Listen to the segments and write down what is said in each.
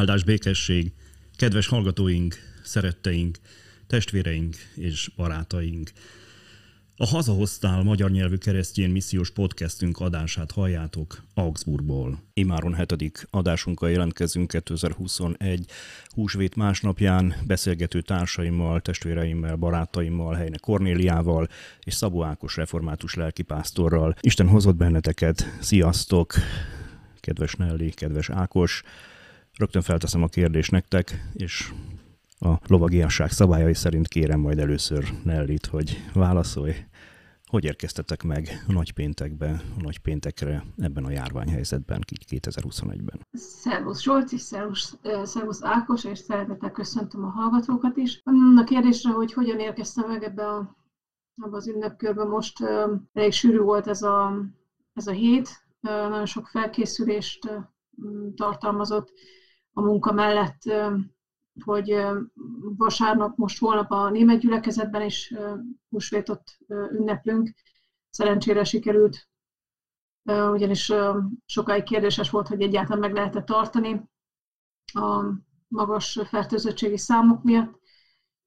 Áldás békesség, kedves hallgatóink, szeretteink, testvéreink és barátaink. A Hazahoztál magyar nyelvű keresztjén missziós podcastünk adását halljátok Augsburgból. Imáron hetedik adásunkkal jelentkezünk 2021 húsvét másnapján beszélgető társaimmal, testvéreimmel, barátaimmal, Helyne Kornéliával és Szabó Ákos református lelkipásztorral. Isten hozott benneteket, sziasztok! Kedves Nelly, kedves Ákos! Rögtön felteszem a kérdést nektek, és a lovagiasság szabályai szerint kérem majd először Nellit, hogy válaszolj. Hogy érkeztetek meg a nagypéntekbe, a nagypéntekre ebben a járványhelyzetben, így 2021-ben? Szervusz Zsolt, és szervusz, szervusz Ákos, és szeretettel köszöntöm a hallgatókat is. A kérdésre, hogy hogyan érkeztem meg ebbe a, abba az ünnepkörbe, most elég sűrű volt ez a, ez a hét, nagyon sok felkészülést uh, tartalmazott a munka mellett, hogy vasárnap, most holnap a német gyülekezetben is húsvétot ünneplünk. Szerencsére sikerült, ugyanis sokáig kérdéses volt, hogy egyáltalán meg lehet-e tartani a magas fertőzöttségi számok miatt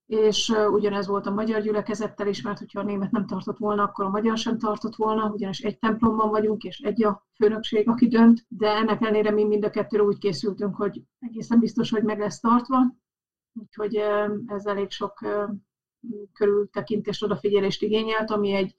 és ugyanez volt a magyar gyülekezettel is, mert hogyha a német nem tartott volna, akkor a magyar sem tartott volna, ugyanis egy templomban vagyunk, és egy a főnökség, aki dönt, de ennek ellenére mi mind a kettőre úgy készültünk, hogy egészen biztos, hogy meg lesz tartva, úgyhogy ez elég sok körültekintést, odafigyelést igényelt, ami egy,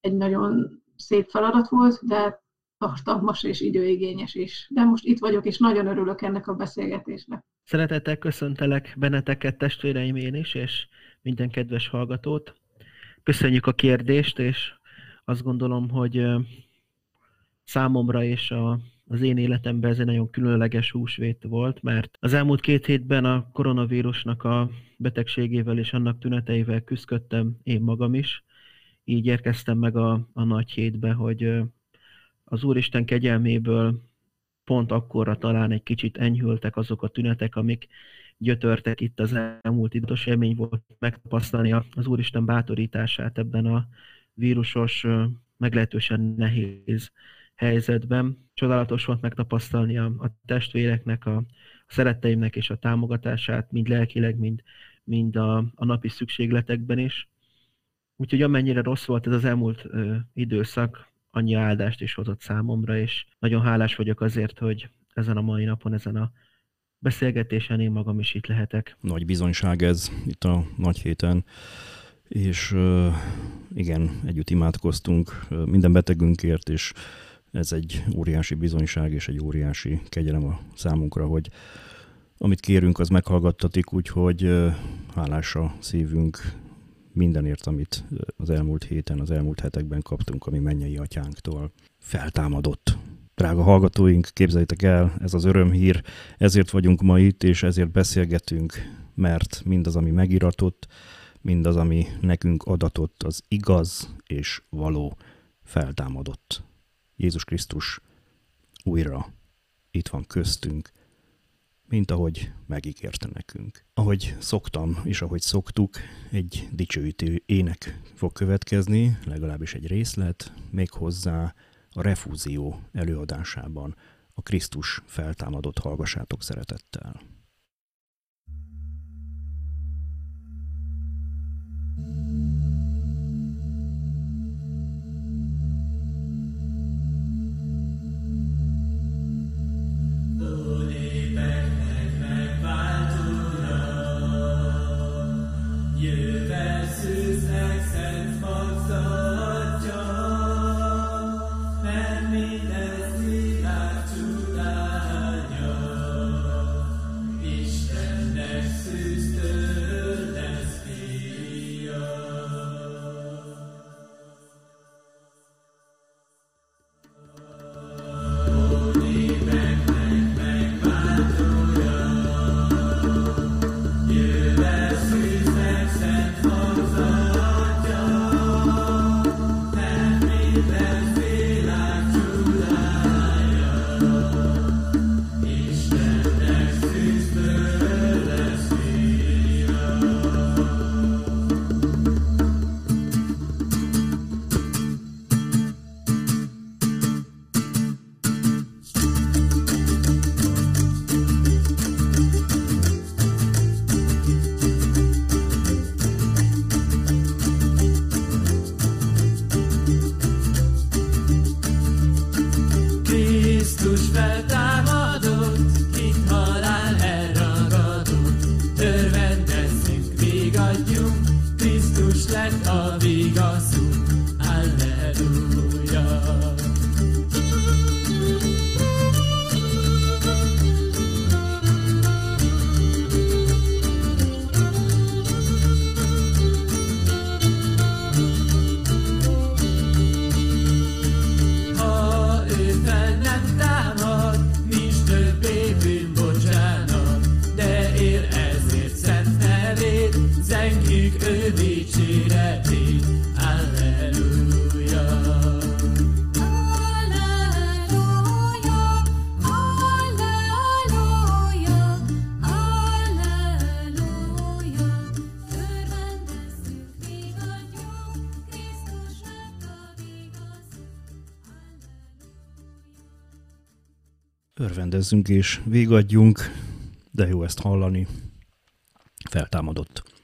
egy nagyon szép feladat volt, de tartalmas és időigényes is. De most itt vagyok, és nagyon örülök ennek a beszélgetésnek. Szeretettel köszöntelek benneteket, testvéreim én is, és minden kedves hallgatót. Köszönjük a kérdést, és azt gondolom, hogy számomra és a, az én életemben ez egy nagyon különleges húsvét volt, mert az elmúlt két hétben a koronavírusnak a betegségével és annak tüneteivel küzdöttem én magam is. Így érkeztem meg a, a nagy hétbe, hogy az Úristen kegyelméből pont akkorra talán egy kicsit enyhültek azok a tünetek, amik gyötörtek itt az elmúlt idős élmény volt megtapasztalni az Úristen bátorítását ebben a vírusos, meglehetősen nehéz helyzetben. Csodálatos volt megtapasztalni a, a testvéreknek, a, a szeretteimnek és a támogatását, mind lelkileg, mind, mind a, a napi szükségletekben is. Úgyhogy amennyire rossz volt ez az elmúlt ö, időszak, annyi áldást is hozott számomra, és nagyon hálás vagyok azért, hogy ezen a mai napon, ezen a beszélgetésen én magam is itt lehetek. Nagy bizonyság ez itt a nagy héten, és igen, együtt imádkoztunk minden betegünkért, és ez egy óriási bizonyság és egy óriási kegyelem a számunkra, hogy amit kérünk, az meghallgattatik, úgyhogy hálás a szívünk mindenért, amit az elmúlt héten, az elmúlt hetekben kaptunk, ami mennyei atyánktól feltámadott. Drága hallgatóink, képzeljétek el, ez az örömhír, ezért vagyunk ma itt, és ezért beszélgetünk, mert mindaz, ami megiratott, mindaz, ami nekünk adatott, az igaz és való feltámadott. Jézus Krisztus újra itt van köztünk, mint ahogy megígérte nekünk. Ahogy szoktam, és ahogy szoktuk, egy dicsőítő ének fog következni, legalábbis egy részlet, még hozzá a refúzió előadásában a Krisztus feltámadott hallgassátok szeretettel. Zengjük ő dicséretét, Alleluja! Örvendezzünk és végadjunk, de jó ezt hallani. Feltámadott.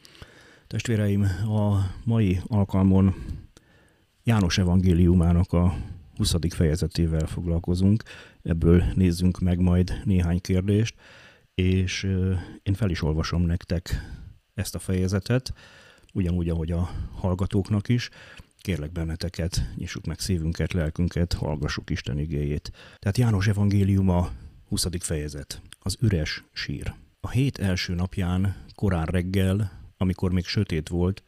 Testvéreim, a mai alkalmon János evangéliumának a 20. fejezetével foglalkozunk, ebből nézzünk meg majd néhány kérdést, és én fel is olvasom nektek ezt a fejezetet, ugyanúgy, ahogy a hallgatóknak is. Kérlek benneteket, nyissuk meg szívünket, lelkünket, hallgassuk Isten igéjét. Tehát János evangéliuma 20. fejezet, az üres sír. A hét első napján, korán reggel, amikor még sötét volt,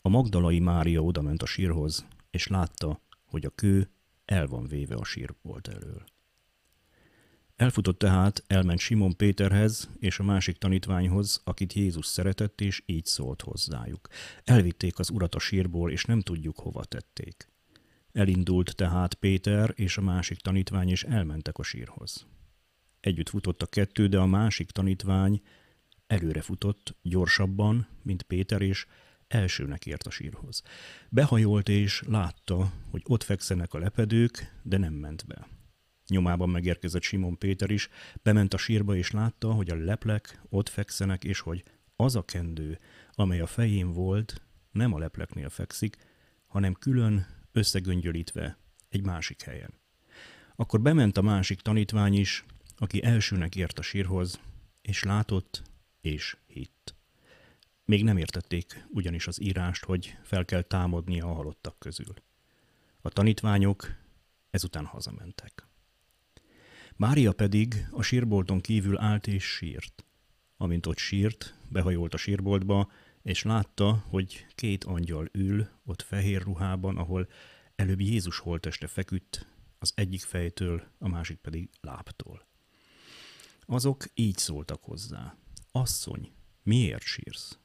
a Magdalai Mária odament a sírhoz, és látta, hogy a kő el van véve a sírbolt elől. Elfutott tehát, elment Simon Péterhez és a másik tanítványhoz, akit Jézus szeretett, és így szólt hozzájuk. Elvitték az urat a sírból, és nem tudjuk, hova tették. Elindult tehát Péter és a másik tanítvány, és elmentek a sírhoz. Együtt futott a kettő, de a másik tanítvány előre futott, gyorsabban, mint Péter, és elsőnek ért a sírhoz. Behajolt és látta, hogy ott fekszenek a lepedők, de nem ment be. Nyomában megérkezett Simon Péter is, bement a sírba és látta, hogy a leplek ott fekszenek, és hogy az a kendő, amely a fején volt, nem a lepleknél fekszik, hanem külön összegöngyölítve egy másik helyen. Akkor bement a másik tanítvány is, aki elsőnek ért a sírhoz, és látott, és hitt. Még nem értették ugyanis az írást, hogy fel kell támadnia a halottak közül. A tanítványok ezután hazamentek. Mária pedig a sírbolton kívül állt és sírt. Amint ott sírt, behajolt a sírboltba, és látta, hogy két angyal ül ott fehér ruhában, ahol előbb Jézus holteste feküdt, az egyik fejtől, a másik pedig láptól. Azok így szóltak hozzá. Asszony, miért sírsz?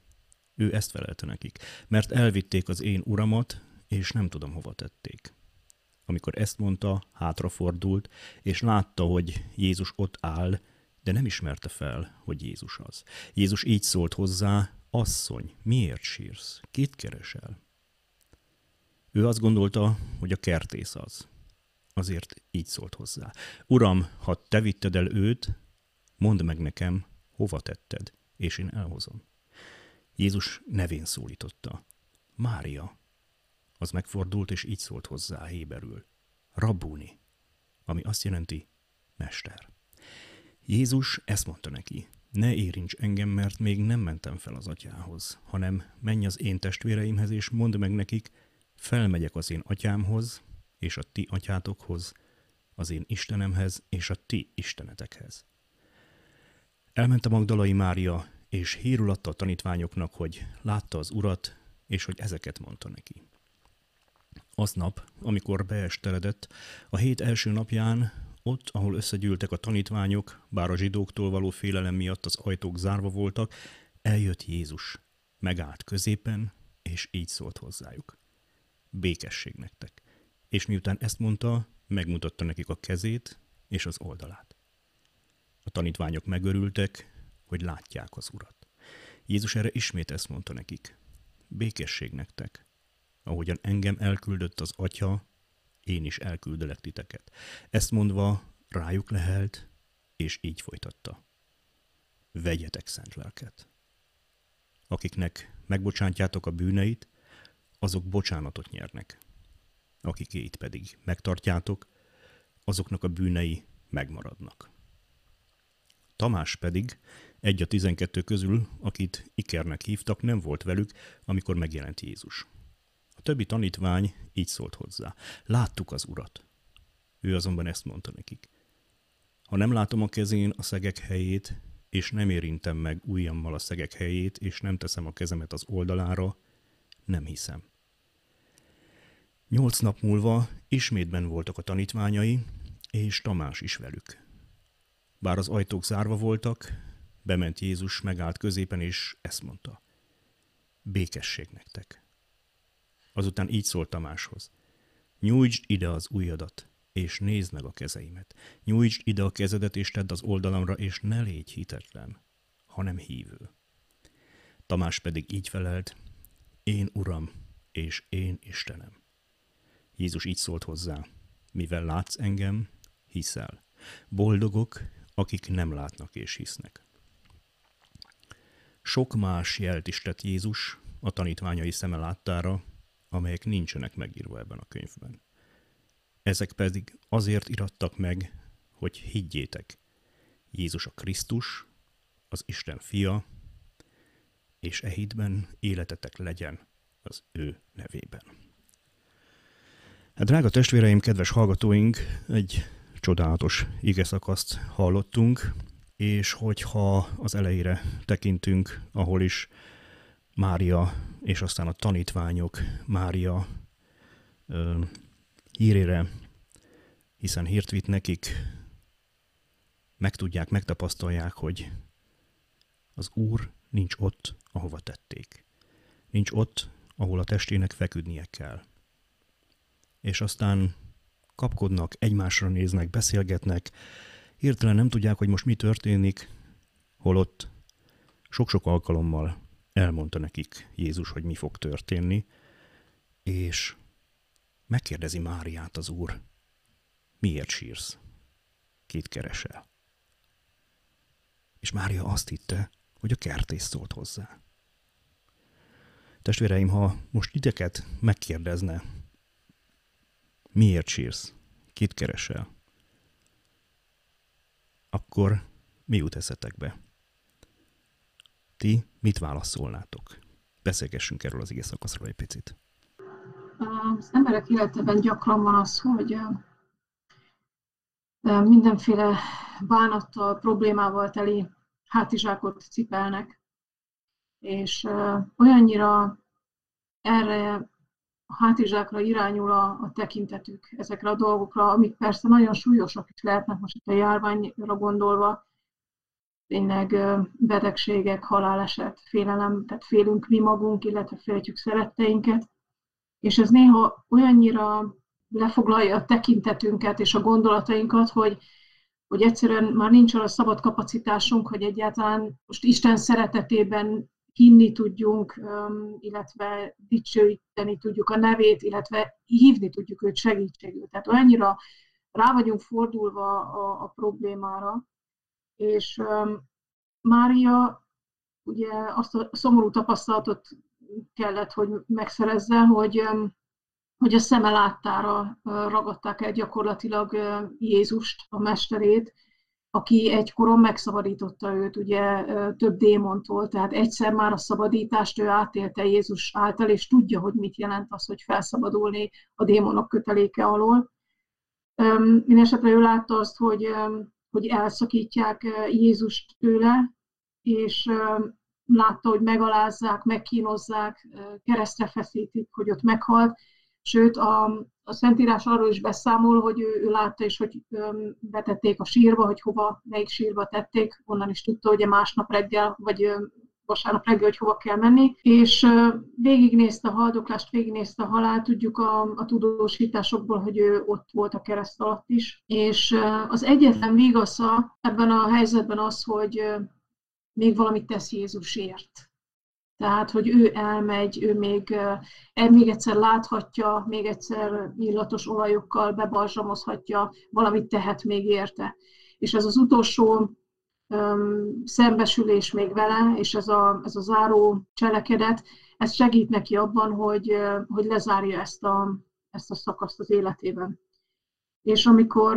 Ő ezt felelte nekik, mert elvitték az én uramat, és nem tudom, hova tették. Amikor ezt mondta, hátrafordult, és látta, hogy Jézus ott áll, de nem ismerte fel, hogy Jézus az. Jézus így szólt hozzá, asszony, miért sírsz? Kit keresel? Ő azt gondolta, hogy a kertész az. Azért így szólt hozzá. Uram, ha te vitted el őt, mondd meg nekem, hova tetted, és én elhozom. Jézus nevén szólította. Mária. Az megfordult, és így szólt hozzá héberül. Rabuni, ami azt jelenti mester. Jézus ezt mondta neki, ne érints engem, mert még nem mentem fel az atyához, hanem menj az én testvéreimhez, és mondd meg nekik, felmegyek az én atyámhoz, és a ti atyátokhoz, az én Istenemhez, és a ti istenetekhez. Elment a Magdalai Mária, és hírul adta a tanítványoknak, hogy látta az urat, és hogy ezeket mondta neki. Aznap, amikor beesteledett, a hét első napján, ott, ahol összegyűltek a tanítványok, bár a zsidóktól való félelem miatt az ajtók zárva voltak, eljött Jézus, megállt középen, és így szólt hozzájuk. Békesség nektek. És miután ezt mondta, megmutatta nekik a kezét és az oldalát. A tanítványok megörültek, hogy látják az urat. Jézus erre ismét ezt mondta nekik. Békesség nektek. Ahogyan engem elküldött az atya, én is elküldelek titeket. Ezt mondva rájuk lehelt, és így folytatta. Vegyetek szent lelket. Akiknek megbocsántjátok a bűneit, azok bocsánatot nyernek. Akikét pedig megtartjátok, azoknak a bűnei megmaradnak. Tamás pedig, egy a tizenkettő közül, akit Ikernek hívtak, nem volt velük, amikor megjelent Jézus. A többi tanítvány így szólt hozzá. Láttuk az urat. Ő azonban ezt mondta nekik. Ha nem látom a kezén a szegek helyét, és nem érintem meg ujjammal a szegek helyét, és nem teszem a kezemet az oldalára, nem hiszem. Nyolc nap múlva ismétben voltak a tanítványai, és Tamás is velük. Bár az ajtók zárva voltak, bement Jézus, megállt középen, és ezt mondta. Békesség nektek. Azután így szólt Tamáshoz. Nyújtsd ide az ujjadat, és nézd meg a kezeimet. Nyújtsd ide a kezedet, és tedd az oldalamra, és ne légy hitetlen, hanem hívő. Tamás pedig így felelt, én Uram, és én Istenem. Jézus így szólt hozzá, mivel látsz engem, hiszel. Boldogok, akik nem látnak és hisznek. Sok más jelt is tett Jézus a tanítványai szeme láttára, amelyek nincsenek megírva ebben a könyvben. Ezek pedig azért irattak meg, hogy higgyétek, Jézus a Krisztus, az Isten fia, és e hitben életetek legyen az ő nevében. Hát, drága testvéreim, kedves hallgatóink, egy csodálatos ige szakaszt hallottunk, és hogyha az elejére tekintünk, ahol is Mária és aztán a tanítványok Mária ö, hírére, hiszen hírt vitt nekik, megtudják, megtapasztalják, hogy az Úr nincs ott, ahova tették. Nincs ott, ahol a testének feküdnie kell. És aztán kapkodnak, egymásra néznek, beszélgetnek, hirtelen nem tudják, hogy most mi történik, holott sok-sok alkalommal elmondta nekik Jézus, hogy mi fog történni, és megkérdezi Máriát az Úr, miért sírsz? Kit keresel? És Mária azt hitte, hogy a kertész szólt hozzá. Testvéreim, ha most ideket megkérdezne, miért sírsz, kit keresel, akkor mi jut eszetekbe? Ti mit válaszolnátok? Beszélgessünk erről az ige szakaszról egy picit. Az emberek életében gyakran van az, hogy mindenféle bánattal, problémával teli hátizsákot cipelnek, és olyannyira erre a hátizsákra irányul a, a tekintetük, ezekre a dolgokra, amik persze nagyon súlyosak is lehetnek most itt a járványra gondolva, tényleg betegségek, haláleset, félelem, tehát félünk mi magunk, illetve féltjük szeretteinket, és ez néha olyannyira lefoglalja a tekintetünket és a gondolatainkat, hogy, hogy egyszerűen már nincs arra szabad kapacitásunk, hogy egyáltalán most Isten szeretetében hinni tudjunk, illetve dicsőíteni tudjuk a nevét, illetve hívni tudjuk őt segítségül. Tehát olyannyira rá vagyunk fordulva a, a problémára, és Mária ugye azt a szomorú tapasztalatot kellett, hogy megszerezze, hogy, hogy a szeme láttára ragadták el gyakorlatilag Jézust, a mesterét, aki egykoron megszabadította őt ugye több démontól, tehát egyszer már a szabadítást ő átélte Jézus által, és tudja, hogy mit jelent az, hogy felszabadulni a démonok köteléke alól. Mindenesetre ő látta azt, hogy, hogy elszakítják Jézust tőle, és látta, hogy megalázzák, megkínozzák, keresztre feszítik, hogy ott meghalt. Sőt, a, a Szentírás arról is beszámol, hogy ő, ő látta is, hogy betették a sírba, hogy hova, melyik sírba tették, onnan is tudta, hogy másnap reggel, vagy vasárnap reggel, hogy hova kell menni, és végignézte a haldoklást, végignézte a halált, tudjuk a, a tudósításokból, hogy ő ott volt a kereszt alatt is, és az egyetlen vigasza ebben a helyzetben az, hogy még valamit tesz Jézusért. Tehát, hogy ő elmegy, ő még, még egyszer láthatja, még egyszer illatos olajokkal bebarzsamozhatja, valamit tehet még érte. És ez az utolsó um, szembesülés még vele, és ez a, ez a záró cselekedet, ez segít neki abban, hogy, hogy lezárja ezt a, ezt a szakaszt az életében. És amikor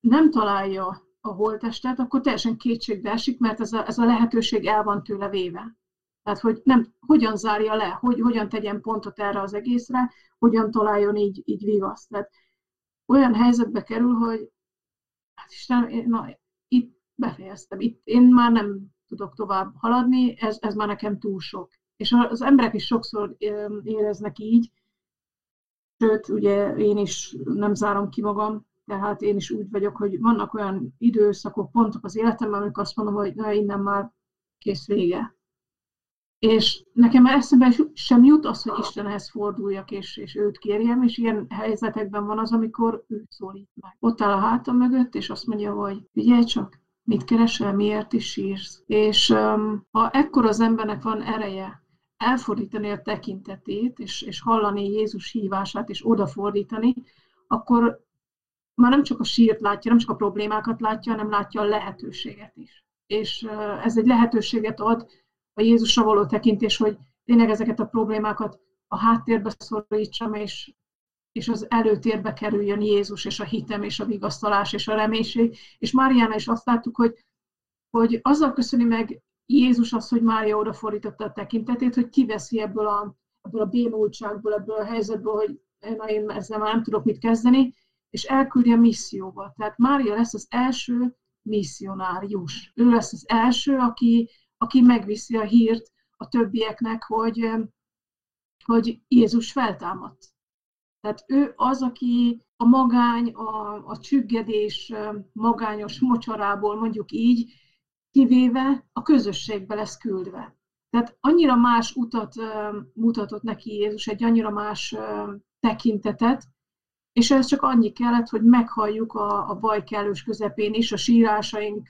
nem találja a holtestet, akkor teljesen kétségbe esik, mert ez a, ez a lehetőség el van tőle véve. Tehát, hogy nem, hogyan zárja le, hogy, hogyan tegyen pontot erre az egészre, hogyan találjon így, így vigaszt. Tehát olyan helyzetbe kerül, hogy hát Isten, na, itt befejeztem, itt én már nem tudok tovább haladni, ez, ez már nekem túl sok. És az emberek is sokszor éreznek így, sőt, ugye én is nem zárom ki magam, tehát én is úgy vagyok, hogy vannak olyan időszakok, pontok az életemben, amikor azt mondom, hogy na, innen már kész vége. És nekem eszembe sem jut az, hogy Istenhez forduljak, és, és őt kérjem, és ilyen helyzetekben van az, amikor ő szólít meg. Ott áll a hátam mögött, és azt mondja, hogy figyelj csak, mit keresel, miért is sírsz. És um, ha ekkor az embernek van ereje elfordítani a tekintetét, és, és hallani Jézus hívását, és odafordítani, akkor már nem csak a sírt látja, nem csak a problémákat látja, hanem látja a lehetőséget is. És ez egy lehetőséget ad a Jézusra való tekintés, hogy tényleg ezeket a problémákat a háttérbe szorítsam, és, és az előtérbe kerüljön Jézus, és a hitem, és a vigasztalás, és a reménység. És Máriána is azt láttuk, hogy, hogy azzal köszöni meg Jézus azt, hogy Mária odafordította a tekintetét, hogy kiveszi ebből a, ebből a bénultságból, ebből a helyzetből, hogy na, én ezzel már nem tudok mit kezdeni, és elküldi a misszióba. Tehát Mária lesz az első misszionárius. Ő lesz az első, aki, aki megviszi a hírt a többieknek, hogy, hogy Jézus feltámadt. Tehát ő az, aki a magány, a, a csüggedés magányos mocsarából, mondjuk így, kivéve a közösségbe lesz küldve. Tehát annyira más utat mutatott neki Jézus, egy annyira más tekintetet, és ez csak annyi kellett, hogy meghalljuk a, a baj kellős közepén is, a sírásaink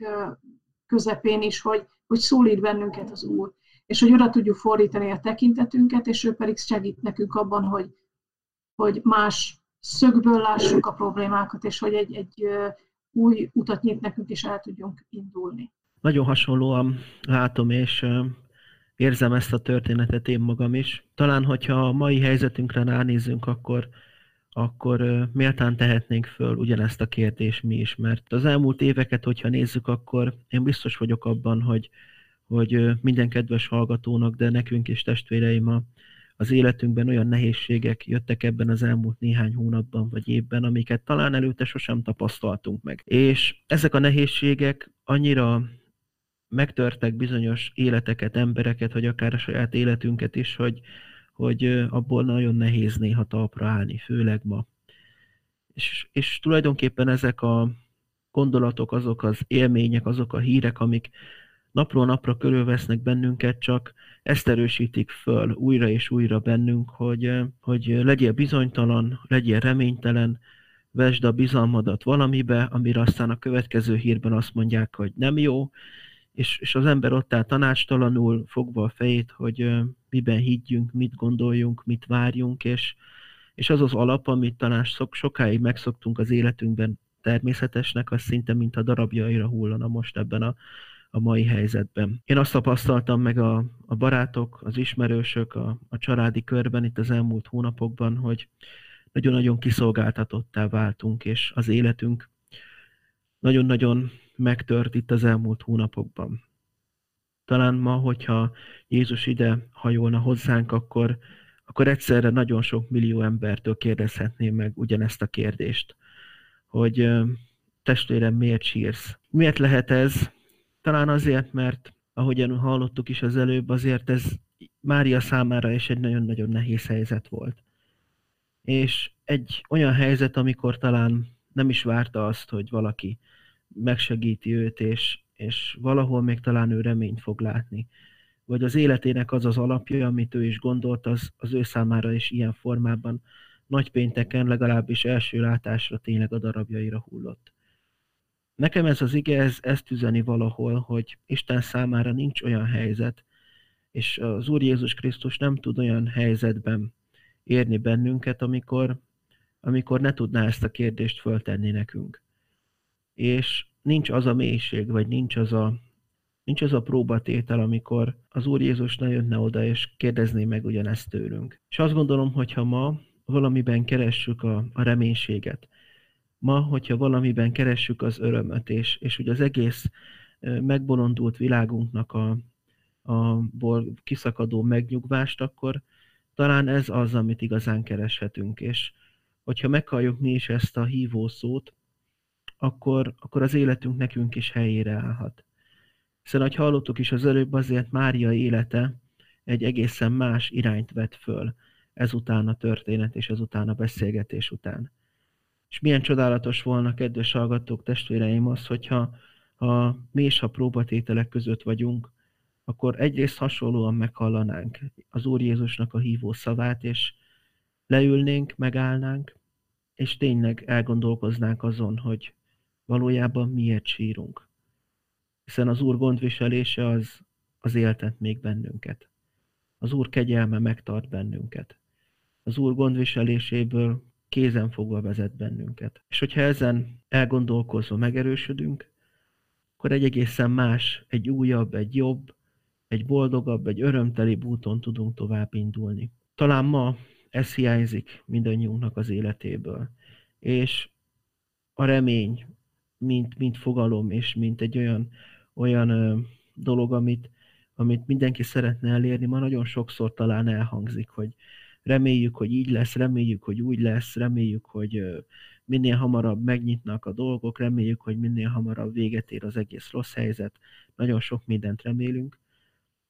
közepén is, hogy, hogy szólít bennünket az Úr, és hogy oda tudjuk fordítani a tekintetünket, és ő pedig segít nekünk abban, hogy, hogy más szögből lássuk a problémákat, és hogy egy, egy új utat nyit nekünk, és el tudjunk indulni. Nagyon hasonlóan látom, és érzem ezt a történetet én magam is. Talán, hogyha a mai helyzetünkre ránézünk, akkor akkor méltán tehetnénk föl ugyanezt a kérdést mi is, mert az elmúlt éveket, hogyha nézzük, akkor én biztos vagyok abban, hogy, hogy minden kedves hallgatónak, de nekünk is testvéreim a, az életünkben olyan nehézségek jöttek ebben az elmúlt néhány hónapban vagy évben, amiket talán előtte sosem tapasztaltunk meg. És ezek a nehézségek annyira megtörtek bizonyos életeket, embereket, vagy akár a saját életünket is, hogy, hogy abból nagyon nehéz néha talpra állni, főleg ma. És, és tulajdonképpen ezek a gondolatok, azok az élmények, azok a hírek, amik napról napra körülvesznek bennünket, csak ezt erősítik föl újra és újra bennünk, hogy, hogy legyél bizonytalan, legyél reménytelen, vesd a bizalmadat valamibe, amire aztán a következő hírben azt mondják, hogy nem jó, és, és az ember ott áll tanácstalanul fogva a fejét, hogy miben higgyünk, mit gondoljunk, mit várjunk, és, és az az alap, amit talán sok, sokáig megszoktunk az életünkben természetesnek, az szinte mint a darabjaira hullana most ebben a, a mai helyzetben. Én azt tapasztaltam meg a, a barátok, az ismerősök, a, a családi körben itt az elmúlt hónapokban, hogy nagyon-nagyon kiszolgáltatottá váltunk, és az életünk nagyon-nagyon megtört itt az elmúlt hónapokban. Talán ma, hogyha Jézus ide hajolna hozzánk, akkor, akkor egyszerre nagyon sok millió embertől kérdezhetném meg ugyanezt a kérdést, hogy testvérem, miért sírsz? Miért lehet ez? Talán azért, mert ahogyan hallottuk is az előbb, azért ez Mária számára is egy nagyon-nagyon nehéz helyzet volt. És egy olyan helyzet, amikor talán nem is várta azt, hogy valaki megsegíti őt, és, és valahol még talán ő reményt fog látni. Vagy az életének az az alapja, amit ő is gondolt, az, az ő számára is ilyen formában nagypénteken legalábbis első látásra tényleg a darabjaira hullott. Nekem ez az ige, ez, ezt üzeni valahol, hogy Isten számára nincs olyan helyzet, és az Úr Jézus Krisztus nem tud olyan helyzetben érni bennünket, amikor, amikor ne tudná ezt a kérdést föltenni nekünk és nincs az a mélység, vagy nincs az a, nincs az a próbatétel, amikor az Úr Jézus ne jönne oda, és kérdezné meg ugyanezt tőlünk. És azt gondolom, hogyha ma valamiben keressük a, a reménységet, ma, hogyha valamiben keressük az örömöt, és, és hogy az egész megbolondult világunknak a, a ból kiszakadó megnyugvást, akkor talán ez az, amit igazán kereshetünk. És hogyha meghalljuk mi is ezt a hívó szót, akkor, akkor az életünk nekünk is helyére állhat. Hiszen, ahogy hallottuk is az előbb, azért Mária élete egy egészen más irányt vett föl ezután a történet és ezután a beszélgetés után. És milyen csodálatos volna, kedves hallgatók, testvéreim, az, hogyha ha mi is, ha próbatételek között vagyunk, akkor egyrészt hasonlóan meghallanánk az Úr Jézusnak a hívó szavát, és leülnénk, megállnánk, és tényleg elgondolkoznánk azon, hogy valójában miért sírunk. Hiszen az Úr gondviselése az, az éltet még bennünket. Az Úr kegyelme megtart bennünket. Az Úr gondviseléséből kézen fogva vezet bennünket. És hogyha ezen elgondolkozva megerősödünk, akkor egy egészen más, egy újabb, egy jobb, egy boldogabb, egy örömteli úton tudunk tovább indulni. Talán ma ez hiányzik mindannyiunknak az életéből. És a remény, mint, mint fogalom, és mint egy olyan, olyan ö, dolog, amit, amit mindenki szeretne elérni, ma nagyon sokszor talán elhangzik, hogy reméljük, hogy így lesz, reméljük, hogy úgy lesz, reméljük, hogy minél hamarabb megnyitnak a dolgok, reméljük, hogy minél hamarabb véget ér az egész rossz helyzet. Nagyon sok mindent remélünk.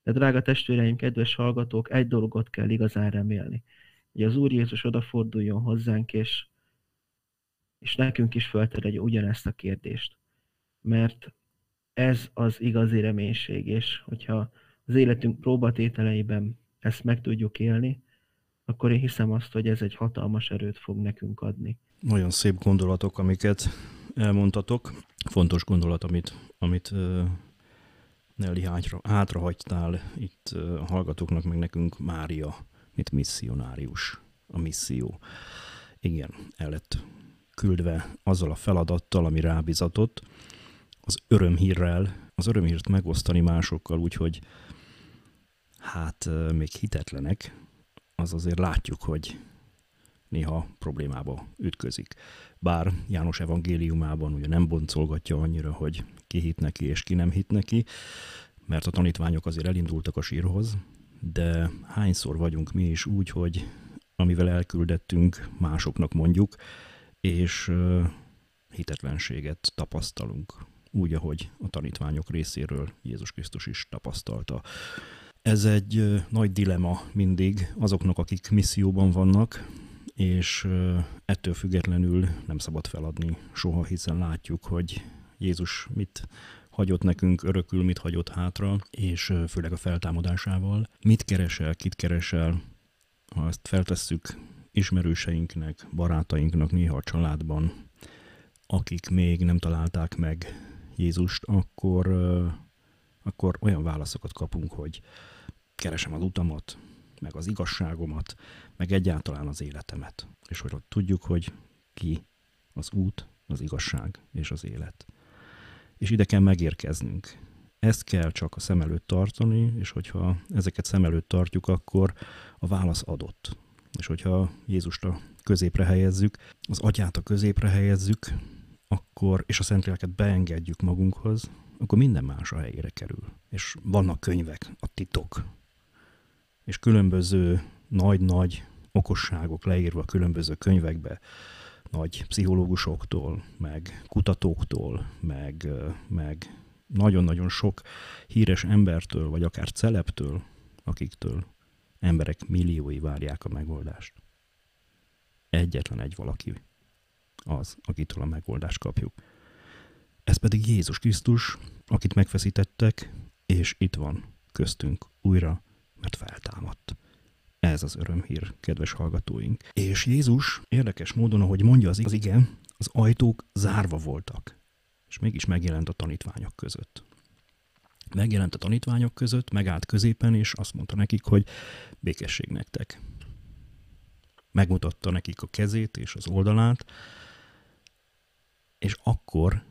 De drága testvéreim, kedves hallgatók, egy dolgot kell igazán remélni. Hogy az Úr Jézus odaforduljon hozzánk, és, és nekünk is egy ugyanezt a kérdést. Mert ez az igazi reménység, és hogyha az életünk próbatételeiben ezt meg tudjuk élni, akkor én hiszem azt, hogy ez egy hatalmas erőt fog nekünk adni. Nagyon szép gondolatok, amiket elmondtatok. Fontos gondolat, amit, amit Nelly hátra, hátrahagytál itt a hallgatóknak, meg nekünk Mária, mint misszionárius, a misszió. Igen, el lett küldve azzal a feladattal, ami rábizatott, az örömhírrel, az örömhírt megosztani másokkal, úgyhogy hát még hitetlenek, az azért látjuk, hogy néha problémába ütközik. Bár János evangéliumában ugye nem boncolgatja annyira, hogy ki hit neki és ki nem hit neki, mert a tanítványok azért elindultak a sírhoz, de hányszor vagyunk mi is úgy, hogy amivel elküldettünk, másoknak mondjuk, és hitetlenséget tapasztalunk, úgy, ahogy a tanítványok részéről Jézus Krisztus is tapasztalta. Ez egy nagy dilema mindig azoknak, akik misszióban vannak, és ettől függetlenül nem szabad feladni soha, hiszen látjuk, hogy Jézus mit hagyott nekünk, örökül mit hagyott hátra, és főleg a feltámadásával. Mit keresel, kit keresel, ha ezt feltesszük ismerőseinknek, barátainknak, néha a családban, akik még nem találták meg Jézust, akkor, akkor olyan válaszokat kapunk, hogy keresem az utamat, meg az igazságomat, meg egyáltalán az életemet. És hogy tudjuk, hogy ki az út, az igazság és az élet. És ide kell megérkeznünk. Ezt kell csak a szem előtt tartani, és hogyha ezeket szem előtt tartjuk, akkor a válasz adott. És hogyha Jézust a középre helyezzük, az atyát a középre helyezzük, akkor, és a Szentléleket beengedjük magunkhoz, akkor minden más a helyére kerül. És vannak könyvek, a titok, és különböző nagy-nagy okosságok leírva különböző könyvekbe, nagy pszichológusoktól, meg kutatóktól, meg, meg nagyon-nagyon sok híres embertől, vagy akár celeptől, akiktől emberek milliói várják a megoldást. Egyetlen egy valaki az, akitől a megoldást kapjuk. Ez pedig Jézus Krisztus, akit megfeszítettek, és itt van köztünk újra mert feltámadt. Ez az örömhír, kedves hallgatóink. És Jézus érdekes módon, ahogy mondja az, igen, az ajtók zárva voltak, és mégis megjelent a tanítványok között. Megjelent a tanítványok között, megállt középen, és azt mondta nekik, hogy békesség nektek. Megmutatta nekik a kezét és az oldalát, és akkor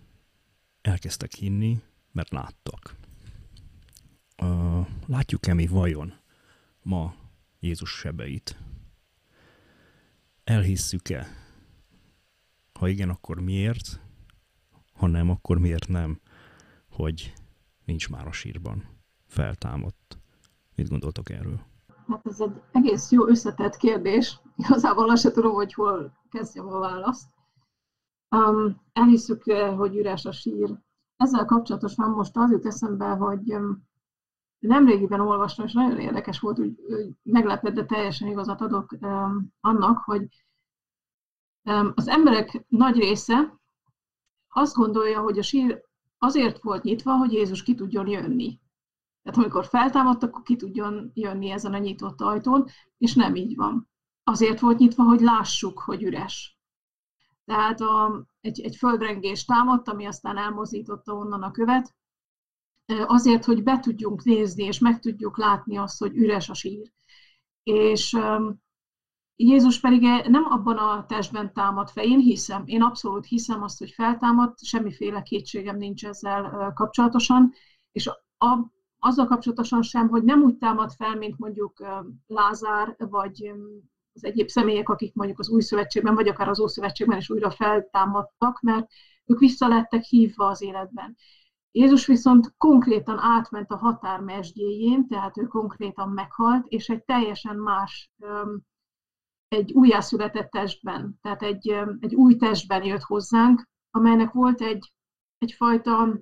elkezdtek hinni, mert láttak. Látjuk-e mi vajon ma Jézus sebeit? Elhisszük-e? Ha igen, akkor miért? Ha nem, akkor miért nem? Hogy nincs már a sírban. Feltámadt. Mit gondoltok erről? Hát ez egy egész jó összetett kérdés. Igazából azt sem tudom, hogy hol kezdjem a választ. Um, elhiszük, hogy üres a sír. Ezzel kapcsolatosan most az jut eszembe, hogy um, nemrégiben olvastam, és nagyon érdekes volt, úgy, úgy meglepett, de teljesen igazat adok um, annak, hogy um, az emberek nagy része azt gondolja, hogy a sír azért volt nyitva, hogy Jézus ki tudjon jönni. Tehát amikor feltámadt, akkor ki tudjon jönni ezen a nyitott ajtón, és nem így van. Azért volt nyitva, hogy lássuk, hogy üres. Tehát a, egy, egy földrengés támadt, ami aztán elmozította onnan a követ, azért, hogy be tudjunk nézni, és meg tudjuk látni azt, hogy üres a sír. És, Jézus pedig nem abban a testben támad fel. Én hiszem, én abszolút hiszem azt, hogy feltámadt, semmiféle kétségem nincs ezzel kapcsolatosan, és a, azzal kapcsolatosan sem, hogy nem úgy támad fel, mint mondjuk Lázár, vagy az egyéb személyek, akik mondjuk az új szövetségben, vagy akár az ószövetségben is újra feltámadtak, mert ők vissza lettek hívva az életben. Jézus viszont konkrétan átment a határ mesdjéjén, tehát ő konkrétan meghalt, és egy teljesen más, egy újjászületett testben, tehát egy, egy új testben jött hozzánk, amelynek volt egy, egyfajta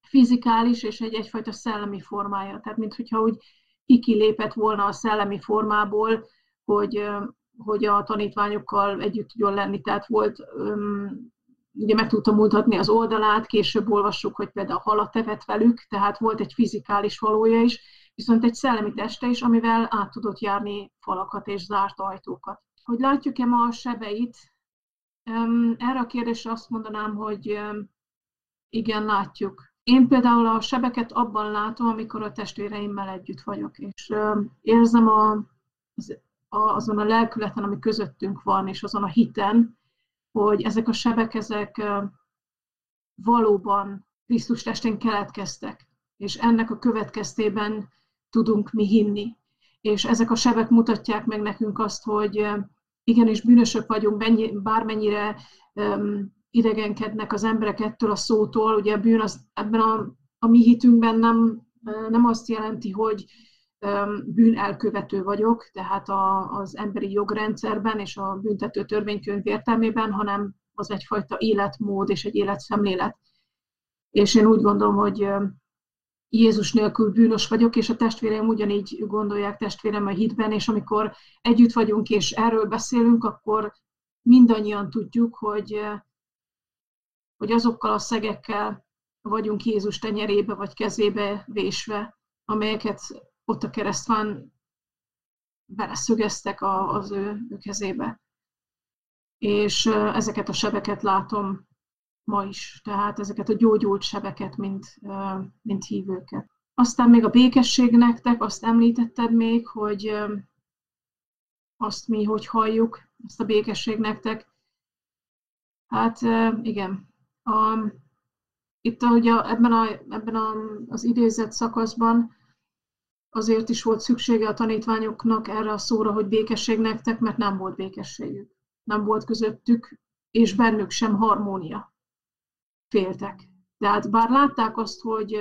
fizikális és egy egyfajta szellemi formája. Tehát, mintha úgy kikilépett volna a szellemi formából, hogy, hogy a tanítványokkal együtt tudjon lenni. Tehát volt, ugye meg tudtam mutatni az oldalát, később olvassuk, hogy például halat tevet velük, tehát volt egy fizikális valója is, viszont egy szellemi teste is, amivel át tudott járni falakat és zárt ajtókat. Hogy látjuk-e ma a sebeit? Erre a kérdésre azt mondanám, hogy igen, látjuk. Én például a sebeket abban látom, amikor a testvéreimmel együtt vagyok, és érzem a, az, a, azon a lelkületen, ami közöttünk van, és azon a hiten, hogy ezek a sebek, ezek valóban Krisztus testén keletkeztek, és ennek a következtében tudunk mi hinni. És ezek a sebek mutatják meg nekünk azt, hogy igenis bűnösök vagyunk, bármennyire idegenkednek az emberek ettől a szótól. Ugye a bűn az, ebben a, a mi hitünkben nem, nem azt jelenti, hogy bűn elkövető vagyok, tehát a, az emberi jogrendszerben és a büntető törvénykönyv értelmében, hanem az egyfajta életmód és egy életszemlélet. És én úgy gondolom, hogy Jézus nélkül bűnös vagyok, és a testvéreim ugyanígy gondolják testvérem a hitben, és amikor együtt vagyunk és erről beszélünk, akkor mindannyian tudjuk, hogy hogy azokkal a szegekkel vagyunk Jézus tenyerébe vagy kezébe vésve, amelyeket ott a keresztván beleszögeztek az ő, ő kezébe. És ezeket a sebeket látom ma is, tehát ezeket a gyógyult sebeket, mint, mint hívőket. Aztán még a békesség nektek, azt említetted még, hogy azt mi hogy halljuk, ezt a békesség nektek. Hát igen, a, itt ugye ebben, a, ebben a, az idézett szakaszban azért is volt szüksége a tanítványoknak erre a szóra, hogy békesség nektek, mert nem volt békességük. Nem volt közöttük, és bennük sem harmónia. Féltek. Tehát bár látták azt, hogy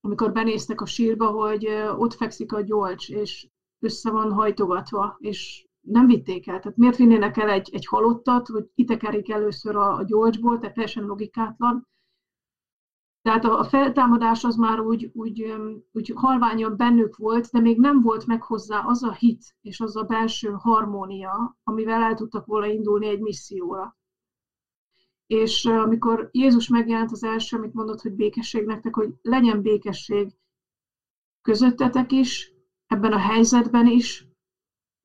amikor benéztek a sírba, hogy ott fekszik a gyolcs, és össze van hajtogatva, és nem vitték el. Tehát miért vinnének el egy, egy halottat, hogy kitekerik először a, a gyolcsból, tehát teljesen logikátlan. Tehát a, a feltámadás az már úgy, úgy, úgy halványan bennük volt, de még nem volt meg hozzá az a hit és az a belső harmónia, amivel el tudtak volna indulni egy misszióra. És amikor Jézus megjelent az első, amit mondott, hogy békesség nektek, hogy legyen békesség közöttetek is, ebben a helyzetben is,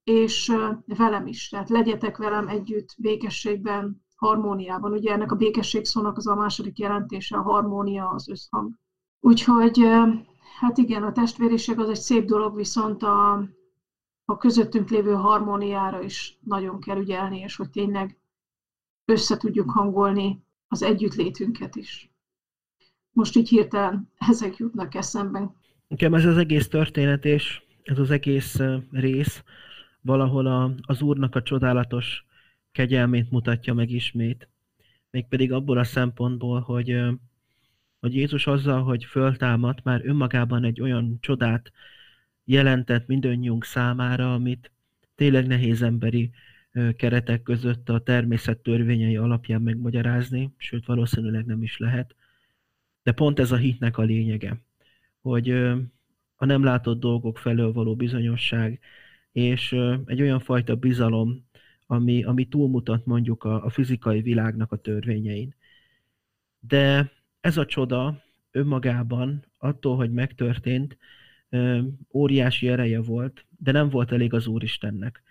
és velem is. Tehát legyetek velem együtt békességben, harmóniában. Ugye ennek a békesség szónak az a második jelentése, a harmónia, az összhang. Úgyhogy hát igen, a testvériség az egy szép dolog, viszont a, a közöttünk lévő harmóniára is nagyon kell ügyelni, és hogy tényleg össze tudjuk hangolni az együttlétünket is. Most így hirtelen ezek jutnak eszembe. Nekem ez az egész történet és ez az egész rész, valahol a, az Úrnak a csodálatos kegyelmét mutatja meg ismét. Mégpedig abból a szempontból, hogy, hogy Jézus azzal, hogy föltámadt, már önmagában egy olyan csodát jelentett mindannyiunk számára, amit tényleg nehéz emberi keretek között a természet törvényei alapján megmagyarázni, sőt valószínűleg nem is lehet. De pont ez a hitnek a lényege, hogy a nem látott dolgok felől való bizonyosság, és egy olyan fajta bizalom, ami, ami túlmutat mondjuk a, a fizikai világnak a törvényein. De ez a csoda önmagában, attól, hogy megtörtént, óriási ereje volt, de nem volt elég az Úristennek,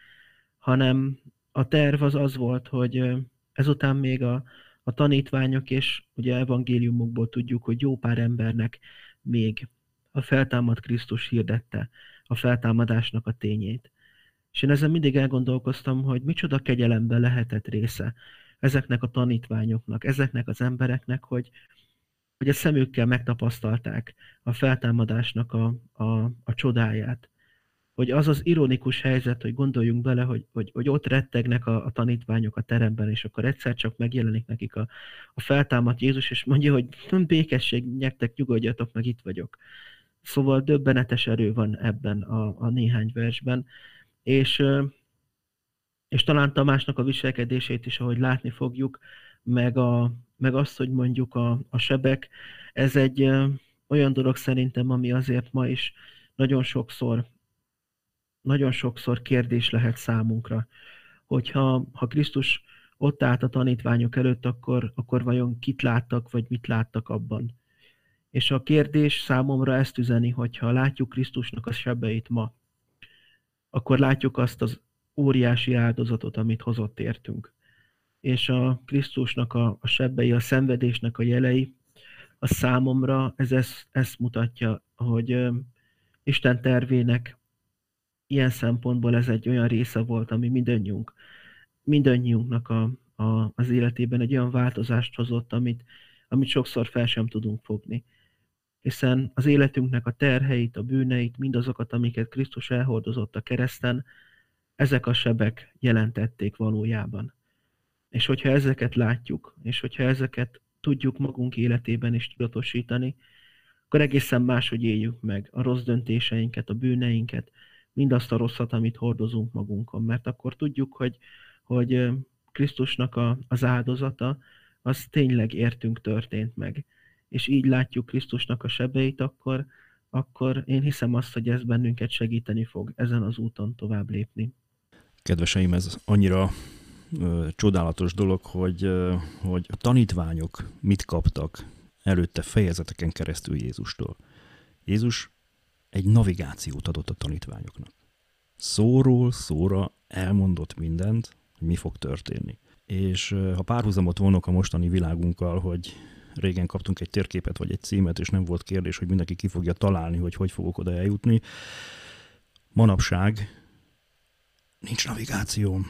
hanem a terv az az volt, hogy ezután még a, a tanítványok, és ugye evangéliumokból tudjuk, hogy jó pár embernek még a feltámad Krisztus hirdette a feltámadásnak a tényét És én ezen mindig elgondolkoztam, hogy micsoda kegyelemben lehetett része ezeknek a tanítványoknak, ezeknek az embereknek, hogy, hogy a szemükkel megtapasztalták a feltámadásnak a, a, a csodáját. Hogy az az ironikus helyzet, hogy gondoljunk bele, hogy, hogy, hogy ott rettegnek a, a tanítványok a teremben, és akkor egyszer csak megjelenik nekik a, a feltámadt Jézus, és mondja, hogy békesség, nyertek, nyugodjatok, meg itt vagyok. Szóval döbbenetes erő van ebben a, a néhány versben, és, és talán Tamásnak a viselkedését is, ahogy látni fogjuk, meg, a, meg azt, hogy mondjuk a, a sebek, ez egy olyan dolog szerintem, ami azért ma is nagyon sokszor, nagyon sokszor kérdés lehet számunkra, hogyha ha Krisztus ott állt a tanítványok előtt, akkor, akkor vajon kit láttak, vagy mit láttak abban. És a kérdés számomra ezt üzeni, hogyha látjuk Krisztusnak a sebeit ma, akkor látjuk azt az óriási áldozatot, amit hozott értünk. És a Krisztusnak a, a sebbei, a szenvedésnek a jelei, a számomra ez ezt, ezt mutatja, hogy Isten tervének ilyen szempontból ez egy olyan része volt, ami mindannyiunk, mindannyiunknak a, a, az életében egy olyan változást hozott, amit, amit sokszor fel sem tudunk fogni hiszen az életünknek a terheit, a bűneit, mindazokat, amiket Krisztus elhordozott a kereszten, ezek a sebek jelentették valójában. És hogyha ezeket látjuk, és hogyha ezeket tudjuk magunk életében is tudatosítani, akkor egészen máshogy éljük meg a rossz döntéseinket, a bűneinket, mindazt a rosszat, amit hordozunk magunkon. Mert akkor tudjuk, hogy, hogy Krisztusnak a, az áldozata, az tényleg értünk történt meg és így látjuk Krisztusnak a sebeit, akkor, akkor én hiszem azt, hogy ez bennünket segíteni fog ezen az úton tovább lépni. Kedveseim, ez annyira ö, csodálatos dolog, hogy, ö, hogy a tanítványok mit kaptak előtte fejezeteken keresztül Jézustól. Jézus egy navigációt adott a tanítványoknak. Szóról szóra elmondott mindent, hogy mi fog történni. És ha párhuzamot vonok a mostani világunkkal, hogy régen kaptunk egy térképet vagy egy címet, és nem volt kérdés, hogy mindenki ki fogja találni, hogy hogy fogok oda eljutni. Manapság nincs navigációm,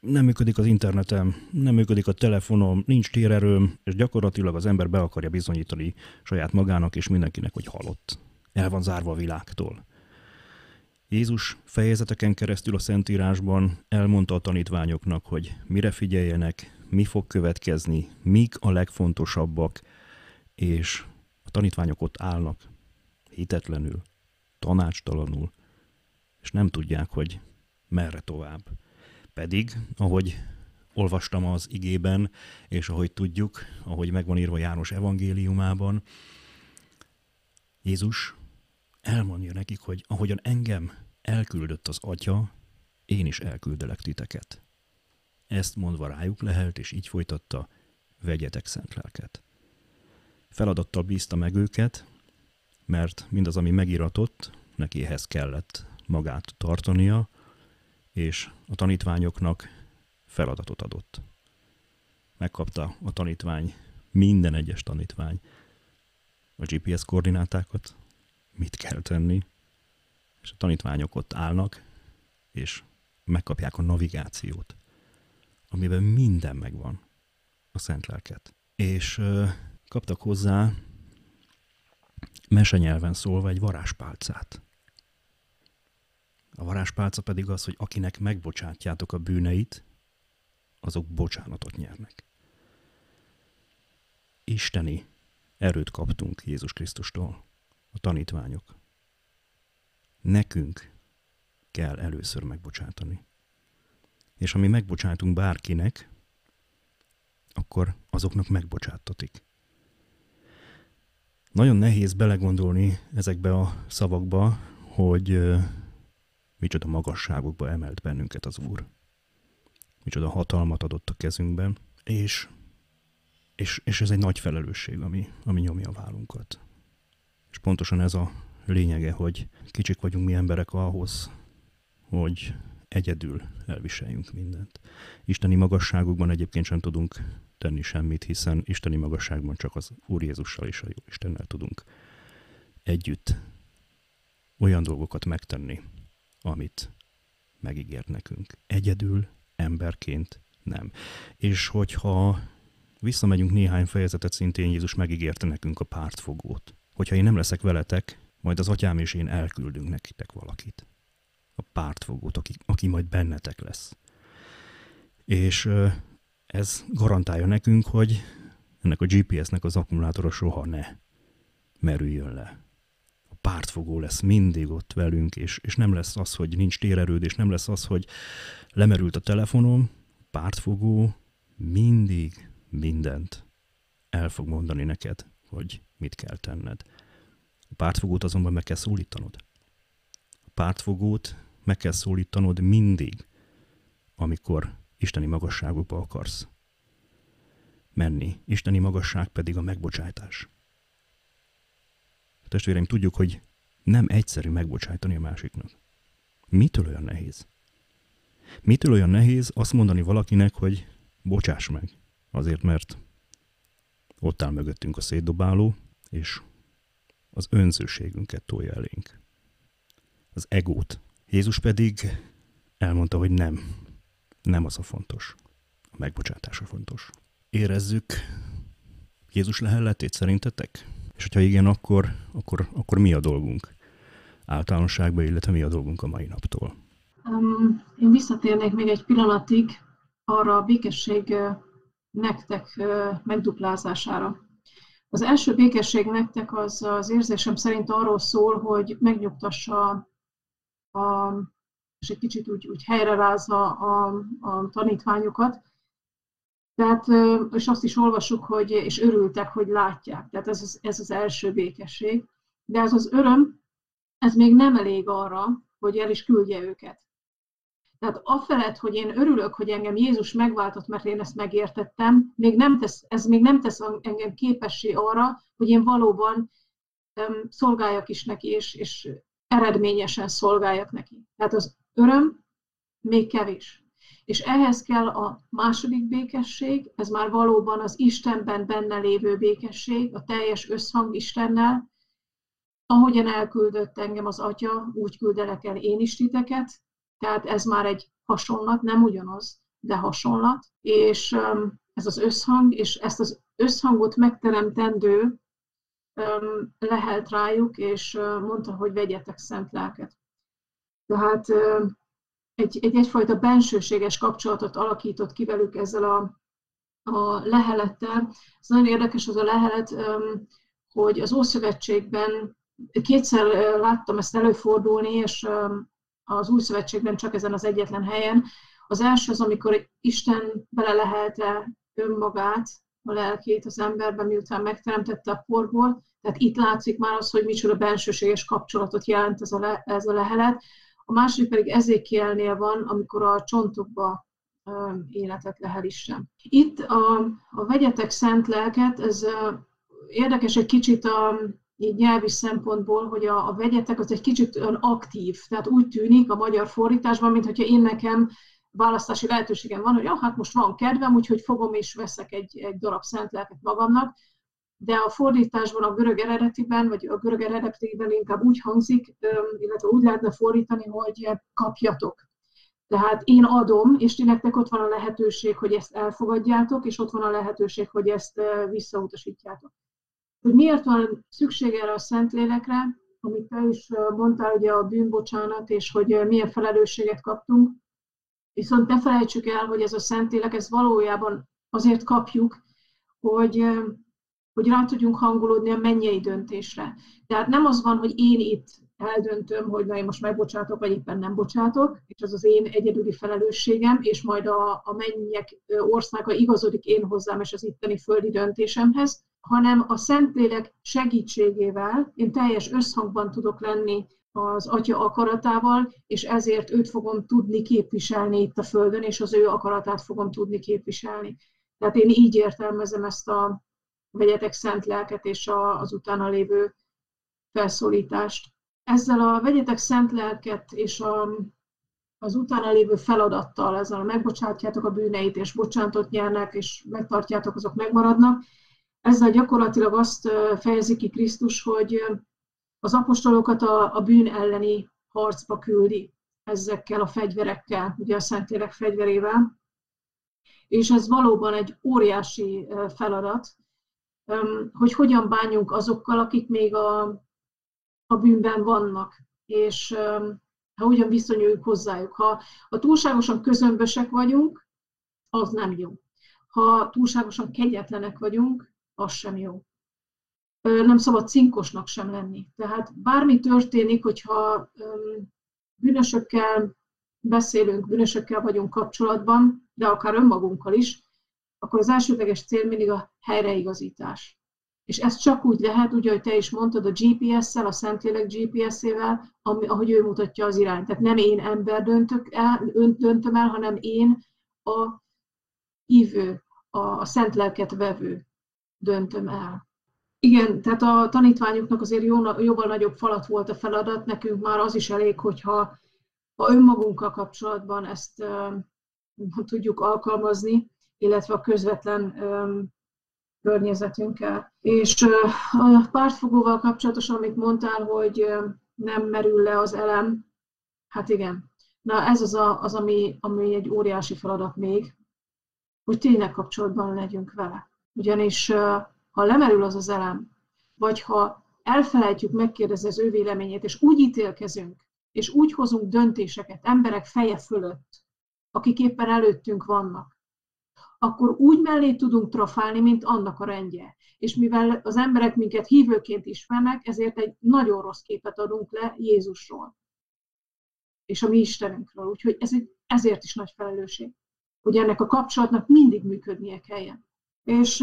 nem működik az internetem, nem működik a telefonom, nincs térerőm, és gyakorlatilag az ember be akarja bizonyítani saját magának és mindenkinek, hogy halott. El van zárva a világtól. Jézus fejezeteken keresztül a Szentírásban elmondta a tanítványoknak, hogy mire figyeljenek, mi fog következni, mik a legfontosabbak, és a tanítványok ott állnak, hitetlenül, tanácstalanul, és nem tudják, hogy merre tovább. Pedig, ahogy olvastam az igében, és ahogy tudjuk, ahogy megvan írva János evangéliumában, Jézus elmondja nekik, hogy ahogyan engem elküldött az Atya, én is elküldelek titeket. Ezt mondva rájuk lehelt, és így folytatta, vegyetek szent lelket. Feladattal bízta meg őket, mert mindaz, ami megiratott, neki ehhez kellett magát tartania, és a tanítványoknak feladatot adott. Megkapta a tanítvány, minden egyes tanítvány a GPS koordinátákat, mit kell tenni, és a tanítványok ott állnak, és megkapják a navigációt amiben minden megvan, a szent lelket. És ö, kaptak hozzá mesenyelven szólva egy varázspálcát. A varázspálca pedig az, hogy akinek megbocsátjátok a bűneit, azok bocsánatot nyernek. Isteni erőt kaptunk Jézus Krisztustól, a tanítványok. Nekünk kell először megbocsátani és ha mi megbocsátunk bárkinek, akkor azoknak megbocsáttatik. Nagyon nehéz belegondolni ezekbe a szavakba, hogy micsoda magasságokba emelt bennünket az Úr. Micsoda hatalmat adott a kezünkben, és, és, és ez egy nagy felelősség, ami, ami nyomja a vállunkat. És pontosan ez a lényege, hogy kicsik vagyunk mi emberek ahhoz, hogy egyedül elviseljünk mindent. Isteni magasságokban egyébként sem tudunk tenni semmit, hiszen isteni magasságban csak az Úr Jézussal és a Jó Istennel tudunk együtt olyan dolgokat megtenni, amit megígért nekünk. Egyedül, emberként nem. És hogyha visszamegyünk néhány fejezetet, szintén Jézus megígérte nekünk a pártfogót. Hogyha én nem leszek veletek, majd az atyám és én elküldünk nekitek valakit. A pártfogót, aki, aki majd bennetek lesz. És ez garantálja nekünk, hogy ennek a GPS-nek az akkumulátora soha ne merüljön le. A pártfogó lesz mindig ott velünk, és, és nem lesz az, hogy nincs térerődés, nem lesz az, hogy lemerült a telefonom, pártfogó mindig mindent el fog mondani neked, hogy mit kell tenned. A pártfogót azonban meg kell szólítanod. A pártfogót meg kell szólítanod mindig, amikor isteni magasságokba akarsz menni. Isteni magasság pedig a megbocsátás. Testvéreim, tudjuk, hogy nem egyszerű megbocsájtani a másiknak. Mitől olyan nehéz? Mitől olyan nehéz azt mondani valakinek, hogy bocsáss meg? Azért, mert ott áll mögöttünk a szétdobáló, és az önzőségünket tolja elénk. Az egót. Jézus pedig elmondta, hogy nem. Nem az a fontos. A megbocsátása fontos. Érezzük Jézus lehelletét szerintetek? És hogyha igen, akkor, akkor, akkor mi a dolgunk? Általánosságban, illetve mi a dolgunk a mai naptól? Um, én visszatérnék még egy pillanatig arra a békesség nektek megduplázására. Az első békesség nektek az az érzésem szerint arról szól, hogy megnyugtassa a, és egy kicsit úgy, úgy rázza a, a tanítványokat, tehát, és azt is olvasuk, hogy, és örültek, hogy látják. Tehát ez az, ez az első békesség. De ez az öröm, ez még nem elég arra, hogy el is küldje őket. Tehát afelett, hogy én örülök, hogy engem Jézus megváltott, mert én ezt megértettem, még nem tesz, ez még nem tesz engem képessé arra, hogy én valóban um, szolgáljak is neki, és, és eredményesen szolgáljak neki. Tehát az öröm még kevés. És ehhez kell a második békesség, ez már valóban az Istenben benne lévő békesség, a teljes összhang Istennel. Ahogyan elküldött engem az Atya, úgy küldelek el én is titeket, tehát ez már egy hasonlat, nem ugyanaz, de hasonlat, és ez az összhang, és ezt az összhangot megteremtendő lehet rájuk, és mondta, hogy vegyetek szent lelket. Tehát egy, egy egyfajta bensőséges kapcsolatot alakított ki velük ezzel a, a lehelettel. Ez nagyon érdekes az a lehelet, hogy az Ószövetségben kétszer láttam ezt előfordulni, és az Új Szövetségben csak ezen az egyetlen helyen. Az első az, amikor Isten belelehelte önmagát, a lelkét az emberben, miután megteremtette a porból. Tehát itt látszik már az, hogy micsoda bensőséges kapcsolatot jelent ez a, le, ez a lehelet. A második pedig Ezékielnél van, amikor a csontokba életet lehel Isten. Itt a, a vegyetek szent lelket, ez érdekes egy kicsit a, így nyelvi szempontból, hogy a, a vegyetek az egy kicsit olyan aktív, tehát úgy tűnik a magyar fordításban, mint hogyha én nekem választási lehetőségem van, hogy ah, hát most van kedvem, úgyhogy fogom és veszek egy, egy darab szent lelket magamnak, de a fordításban a görög eredetiben, vagy a görög eredetiben inkább úgy hangzik, illetve úgy lehetne fordítani, hogy kapjatok. Tehát én adom, és ti nektek ott van a lehetőség, hogy ezt elfogadjátok, és ott van a lehetőség, hogy ezt visszautasítjátok hogy miért van szükség erre a Szentlélekre, amit te is mondtál, ugye a bűnbocsánat, és hogy milyen felelősséget kaptunk. Viszont ne felejtsük el, hogy ez a Szentlélek, ez valójában azért kapjuk, hogy, hogy rá tudjunk hangolódni a mennyei döntésre. Tehát nem az van, hogy én itt eldöntöm, hogy na én most megbocsátok, vagy éppen nem bocsátok, és ez az én egyedüli felelősségem, és majd a, a mennyek országa igazodik én hozzám és az itteni földi döntésemhez, hanem a Szentlélek segítségével én teljes összhangban tudok lenni az Atya akaratával, és ezért őt fogom tudni képviselni itt a Földön, és az ő akaratát fogom tudni képviselni. Tehát én így értelmezem ezt a vegyetek szent lelket és az utána lévő felszólítást. Ezzel a vegyetek szent lelket és a, az utána lévő feladattal, ezzel a megbocsátjátok a bűneit, és bocsánatot nyernek, és megtartjátok, azok megmaradnak, ezzel gyakorlatilag azt fejezi ki Krisztus, hogy az apostolokat a, a bűn elleni harcba küldi. ezekkel a fegyverekkel, ugye a Szentlélek fegyverével. És ez valóban egy óriási feladat, hogy hogyan bánjunk azokkal, akik még a, a bűnben vannak, és ha hogyan viszonyuljuk hozzájuk. Ha, ha túlságosan közömbösek vagyunk, az nem jó. Ha túlságosan kegyetlenek vagyunk, az sem jó. Nem szabad cinkosnak sem lenni. Tehát bármi történik, hogyha bűnösökkel beszélünk, bűnösökkel vagyunk kapcsolatban, de akár önmagunkkal is, akkor az elsődleges cél mindig a helyreigazítás. És ez csak úgy lehet, ugye, hogy te is mondtad, a GPS-szel, a Szentlélek GPS-ével, ahogy ő mutatja az irányt. Tehát nem én ember döntök el, döntöm el, hanem én a hívő, a, a szent lelket vevő döntöm el. Igen, tehát a tanítványoknak azért jó, jóval nagyobb falat volt a feladat, nekünk már az is elég, hogyha ha önmagunkkal kapcsolatban ezt uh, tudjuk alkalmazni, illetve a közvetlen um, környezetünkkel. És uh, a pártfogóval kapcsolatosan, amit mondtál, hogy uh, nem merül le az elem, hát igen. Na ez az, a, az ami, ami egy óriási feladat még, hogy tényleg kapcsolatban legyünk vele. Ugyanis ha lemerül az az elem, vagy ha elfelejtjük megkérdezni az ő véleményét, és úgy ítélkezünk, és úgy hozunk döntéseket emberek feje fölött, akik éppen előttünk vannak, akkor úgy mellé tudunk trafálni, mint annak a rendje. És mivel az emberek minket hívőként ismernek, ezért egy nagyon rossz képet adunk le Jézusról és a mi Istenünkről. Úgyhogy ez egy, ezért is nagy felelősség hogy ennek a kapcsolatnak mindig működnie kelljen. És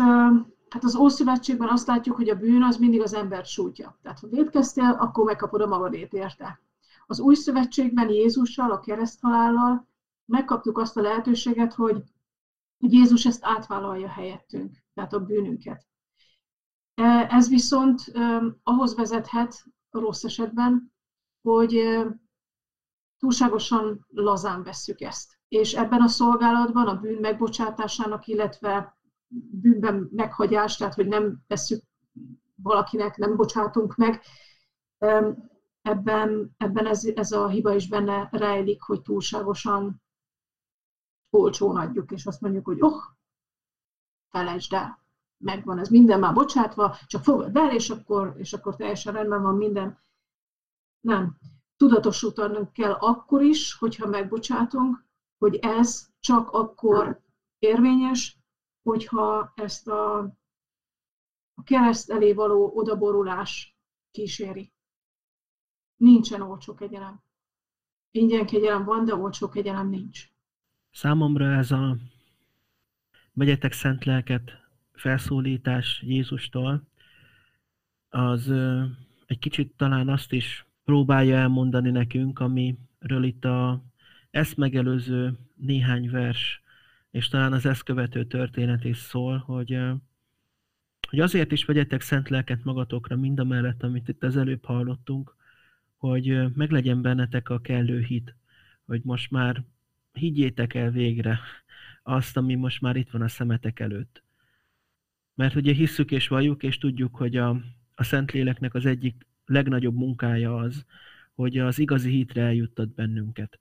hát az Ószövetségben azt látjuk, hogy a bűn az mindig az embert sújtja. Tehát ha védkeztél, akkor megkapod a magadét érte. Az új szövetségben Jézussal, a kereszthalállal megkaptuk azt a lehetőséget, hogy, Jézus ezt átvállalja helyettünk, tehát a bűnünket. E, ez viszont ahhoz vezethet rossz esetben, hogy túlságosan lazán vesszük ezt és ebben a szolgálatban a bűn megbocsátásának, illetve bűnben meghagyás, tehát hogy nem veszük valakinek, nem bocsátunk meg, ebben, ebben ez, ez a hiba is benne rejlik, hogy túlságosan olcsón adjuk, és azt mondjuk, hogy oh, felejtsd el, megvan ez minden már bocsátva, csak fogad el, és akkor, és akkor teljesen rendben van minden. Nem. Tudatosítanunk kell akkor is, hogyha megbocsátunk, hogy ez csak akkor érvényes, hogyha ezt a, a kereszt elé való odaborulás kíséri. Nincsen olcsó kegyelem. Ingyen kegyelem van, de olcsó kegyelem nincs. Számomra ez a megyetek szent lelket felszólítás Jézustól, az egy kicsit talán azt is próbálja elmondani nekünk, amiről itt a ezt megelőző néhány vers, és talán az ezt követő történet is szól, hogy, hogy azért is vegyetek szent lelket magatokra, mind a mellett, amit itt az előbb hallottunk, hogy meglegyen bennetek a kellő hit, hogy most már higgyétek el végre azt, ami most már itt van a szemetek előtt. Mert ugye hisszük és valljuk, és tudjuk, hogy a, a Szentléleknek az egyik legnagyobb munkája az, hogy az igazi hitre eljuttat bennünket.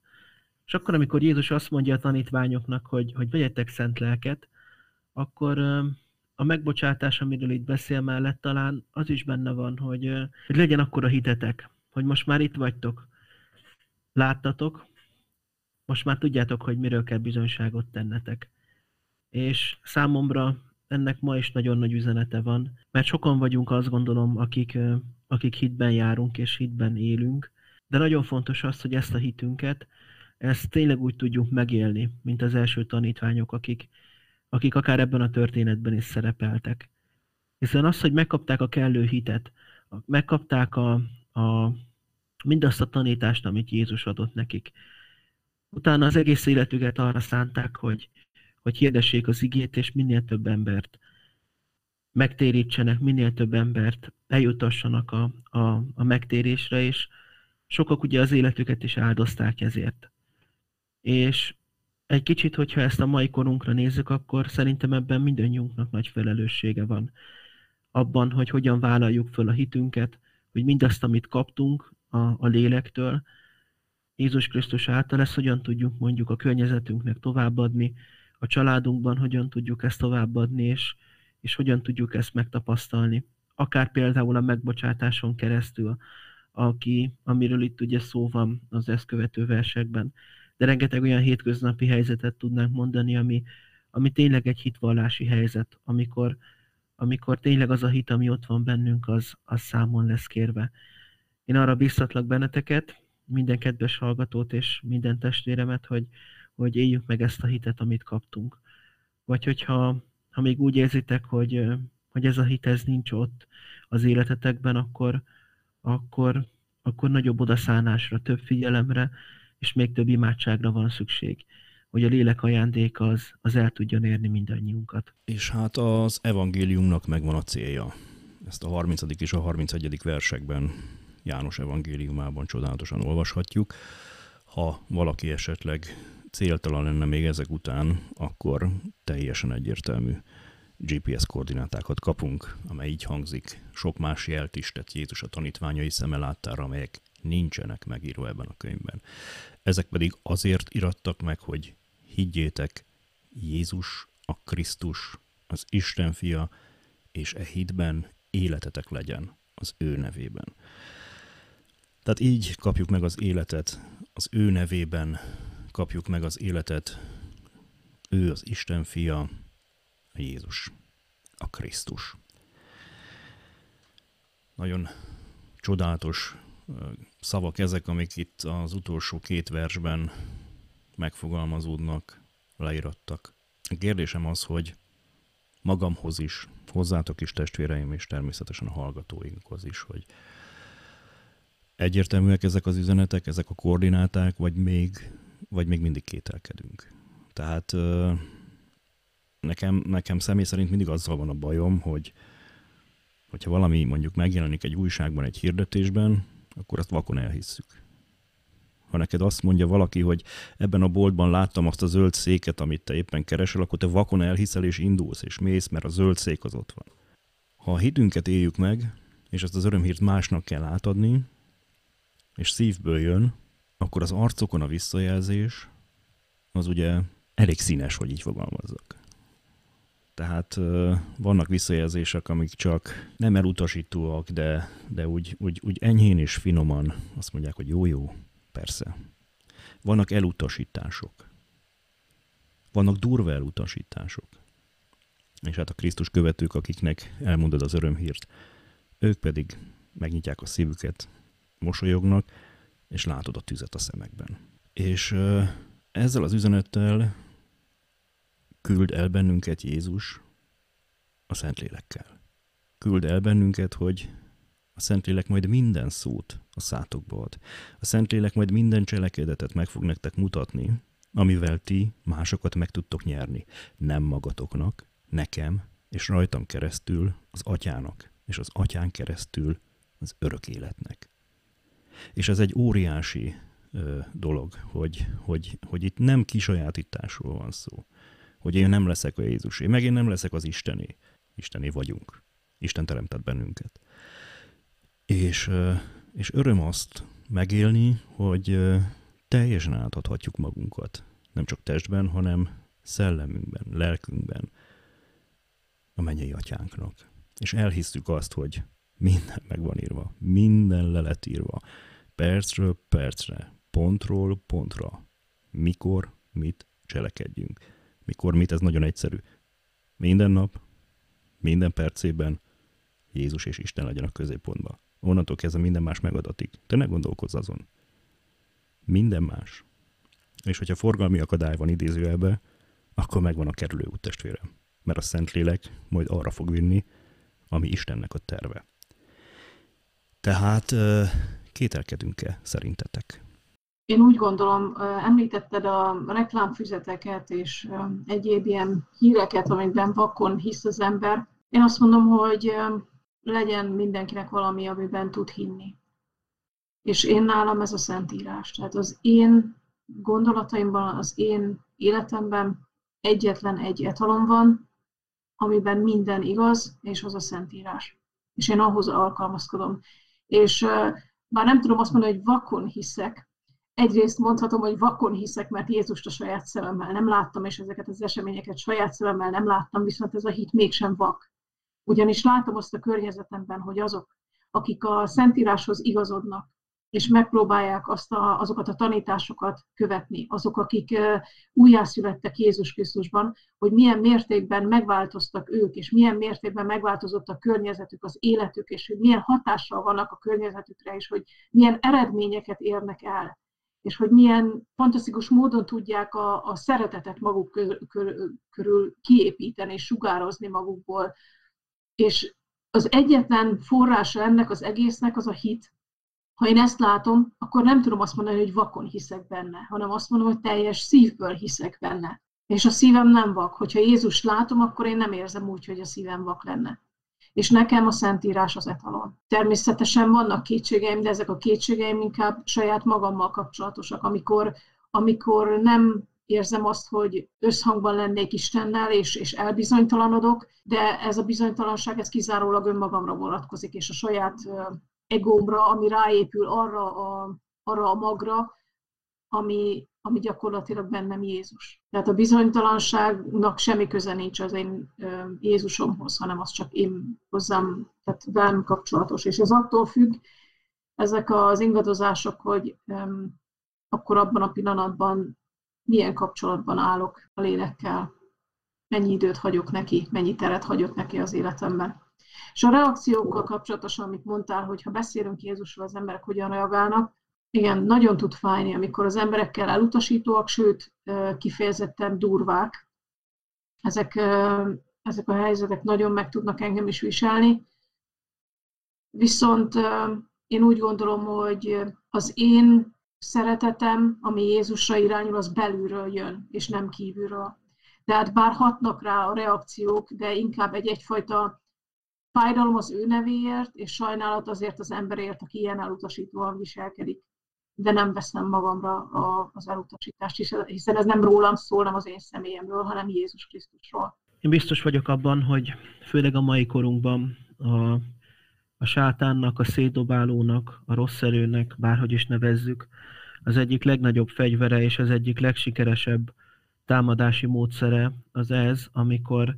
És akkor, amikor Jézus azt mondja a tanítványoknak, hogy, hogy vegyetek szent lelket, akkor a megbocsátás, amiről itt beszél mellett, talán az is benne van, hogy, hogy legyen akkor a hitetek, hogy most már itt vagytok, láttatok, most már tudjátok, hogy miről kell bizonyságot tennetek. És számomra ennek ma is nagyon nagy üzenete van, mert sokan vagyunk, azt gondolom, akik, akik hitben járunk és hitben élünk, de nagyon fontos az, hogy ezt a hitünket ezt tényleg úgy tudjuk megélni, mint az első tanítványok, akik, akik akár ebben a történetben is szerepeltek. Hiszen az, hogy megkapták a kellő hitet, megkapták a, a, mindazt a tanítást, amit Jézus adott nekik. Utána az egész életüket arra szánták, hogy, hogy hirdessék az igét, és minél több embert megtérítsenek, minél több embert eljutassanak a, a, a megtérésre, és sokak ugye az életüket is áldozták ezért. És egy kicsit, hogyha ezt a mai korunkra nézzük, akkor szerintem ebben mindannyiunknak nagy felelőssége van. Abban, hogy hogyan vállaljuk föl a hitünket, hogy mindazt, amit kaptunk a, a lélektől, Jézus Krisztus által ezt hogyan tudjuk mondjuk a környezetünknek továbbadni, a családunkban hogyan tudjuk ezt továbbadni, és, és hogyan tudjuk ezt megtapasztalni. Akár például a megbocsátáson keresztül, aki, amiről itt ugye szó van az ezt követő versekben. De rengeteg olyan hétköznapi helyzetet tudnánk mondani, ami, ami tényleg egy hitvallási helyzet, amikor, amikor tényleg az a hit, ami ott van bennünk, az, az számon lesz kérve. Én arra biztatlak benneteket, minden kedves hallgatót és minden testvéremet, hogy, hogy éljük meg ezt a hitet, amit kaptunk. Vagy hogyha ha még úgy érzitek, hogy, hogy ez a hit ez nincs ott az életetekben, akkor, akkor, akkor nagyobb odaszánásra, több figyelemre, és még több imádságra van szükség, hogy a lélek ajándék az, az el tudjon érni mindannyiunkat. És hát az evangéliumnak megvan a célja. Ezt a 30. és a 31. versekben János evangéliumában csodálatosan olvashatjuk. Ha valaki esetleg céltalan lenne még ezek után, akkor teljesen egyértelmű GPS koordinátákat kapunk, amely így hangzik. Sok más jelt is tett Jézus a tanítványai szeme láttára, amelyek nincsenek megírva ebben a könyvben. Ezek pedig azért irattak meg, hogy higgyétek, Jézus a Krisztus, az Isten fia, és e hitben életetek legyen az ő nevében. Tehát így kapjuk meg az életet, az ő nevében kapjuk meg az életet. Ő az Isten fia, a Jézus, a Krisztus. Nagyon csodálatos szavak ezek, amik itt az utolsó két versben megfogalmazódnak, leírattak. A kérdésem az, hogy magamhoz is, hozzátok is testvéreim, és természetesen a hallgatóinkhoz is, hogy egyértelműek ezek az üzenetek, ezek a koordináták, vagy még, vagy még mindig kételkedünk. Tehát nekem, nekem személy szerint mindig azzal van a bajom, hogy hogyha valami mondjuk megjelenik egy újságban, egy hirdetésben, akkor azt vakon elhisszük. Ha neked azt mondja valaki, hogy ebben a boltban láttam azt a zöld széket, amit te éppen keresel, akkor te vakon elhiszel és indulsz, és mész, mert a zöld szék az ott van. Ha a hitünket éljük meg, és ezt az örömhírt másnak kell átadni, és szívből jön, akkor az arcokon a visszajelzés az ugye elég színes, hogy így fogalmazzak. Tehát vannak visszajelzések, amik csak nem elutasítóak, de, de úgy, úgy, úgy enyhén és finoman azt mondják, hogy jó-jó, persze. Vannak elutasítások. Vannak durva elutasítások. És hát a Krisztus követők, akiknek elmondod az örömhírt, ők pedig megnyitják a szívüket, mosolyognak, és látod a tüzet a szemekben. És ezzel az üzenettel küld el bennünket Jézus a Szentlélekkel. Küld el bennünket, hogy a Szentlélek majd minden szót a szátokba ad. A Szentlélek majd minden cselekedetet meg fog nektek mutatni, amivel ti másokat meg tudtok nyerni. Nem magatoknak, nekem, és rajtam keresztül az atyának, és az atyán keresztül az örök életnek. És ez egy óriási ö, dolog, hogy, hogy, hogy itt nem kisajátításról van szó, hogy én nem leszek a Jézusé, meg én nem leszek az Istené. Istené vagyunk. Isten teremtett bennünket. És, és öröm azt megélni, hogy teljesen átadhatjuk magunkat. Nem csak testben, hanem szellemünkben, lelkünkben a mennyei atyánknak. És elhisszük azt, hogy minden meg van írva, minden le lett írva, percről percre, pontról pontra, mikor, mit cselekedjünk. Mikor, mit, ez nagyon egyszerű. Minden nap, minden percében Jézus és Isten legyen a középpontban. Onnantól kezdve minden más megadatik. Te ne gondolkozz azon. Minden más. És hogyha forgalmi akadály van idézőjelbe, akkor megvan a kerülő út testvére. Mert a Szentlélek majd arra fog vinni, ami Istennek a terve. Tehát kételkedünk-e szerintetek? Én úgy gondolom, említetted a reklámfüzeteket és egyéb ilyen híreket, amikben vakon hisz az ember. Én azt mondom, hogy legyen mindenkinek valami, amiben tud hinni. És én nálam ez a Szentírás. Tehát az én gondolataimban, az én életemben egyetlen egy etalom van, amiben minden igaz, és az a Szentírás. És én ahhoz alkalmazkodom. És bár nem tudom azt mondani, hogy vakon hiszek, egyrészt mondhatom, hogy vakon hiszek, mert Jézust a saját szememmel nem láttam, és ezeket az eseményeket saját szememmel nem láttam, viszont ez a hit mégsem vak. Ugyanis látom azt a környezetemben, hogy azok, akik a Szentíráshoz igazodnak, és megpróbálják azt a, azokat a tanításokat követni, azok, akik újjászülettek Jézus Krisztusban, hogy milyen mértékben megváltoztak ők, és milyen mértékben megváltozott a környezetük, az életük, és hogy milyen hatással vannak a környezetükre, és hogy milyen eredményeket érnek el, és hogy milyen fantasztikus módon tudják a, a szeretetet maguk körül, körül, kiépíteni és sugározni magukból. És az egyetlen forrása ennek az egésznek az a hit, ha én ezt látom, akkor nem tudom azt mondani, hogy vakon hiszek benne, hanem azt mondom, hogy teljes szívből hiszek benne. És a szívem nem vak. Hogyha Jézus látom, akkor én nem érzem úgy, hogy a szívem vak lenne. És nekem a Szentírás az etalon. Természetesen vannak kétségeim, de ezek a kétségeim inkább saját magammal kapcsolatosak, amikor, amikor nem érzem azt, hogy összhangban lennék Istennel, és, és elbizonytalanodok, de ez a bizonytalanság, ez kizárólag önmagamra vonatkozik, és a saját egómra, ami ráépül arra a, arra a magra, ami, ami gyakorlatilag bennem Jézus. Tehát a bizonytalanságnak semmi köze nincs az én Jézusomhoz, hanem az csak én hozzám, tehát velem kapcsolatos. És ez attól függ, ezek az ingadozások, hogy um, akkor abban a pillanatban milyen kapcsolatban állok a lélekkel, mennyi időt hagyok neki, mennyi teret hagyok neki az életemben. És a reakciókkal kapcsolatosan, amit mondtál, hogy ha beszélünk Jézusról, az emberek hogyan reagálnak, igen, nagyon tud fájni, amikor az emberekkel elutasítóak, sőt, kifejezetten durvák. Ezek, ezek a helyzetek nagyon meg tudnak engem is viselni. Viszont én úgy gondolom, hogy az én szeretetem, ami Jézusra irányul, az belülről jön, és nem kívülről. Tehát bár hatnak rá a reakciók, de inkább egy egyfajta Fájdalom az ő nevéért, és sajnálat azért az emberért, aki ilyen elutasítóan viselkedik. De nem veszem magamra a, az elutasítást, hiszen ez nem rólam szól, nem az én személyemről, hanem Jézus Krisztusról. Én biztos vagyok abban, hogy főleg a mai korunkban a, a sátánnak, a szétdobálónak, a rossz erőnek, bárhogy is nevezzük, az egyik legnagyobb fegyvere és az egyik legsikeresebb támadási módszere az ez, amikor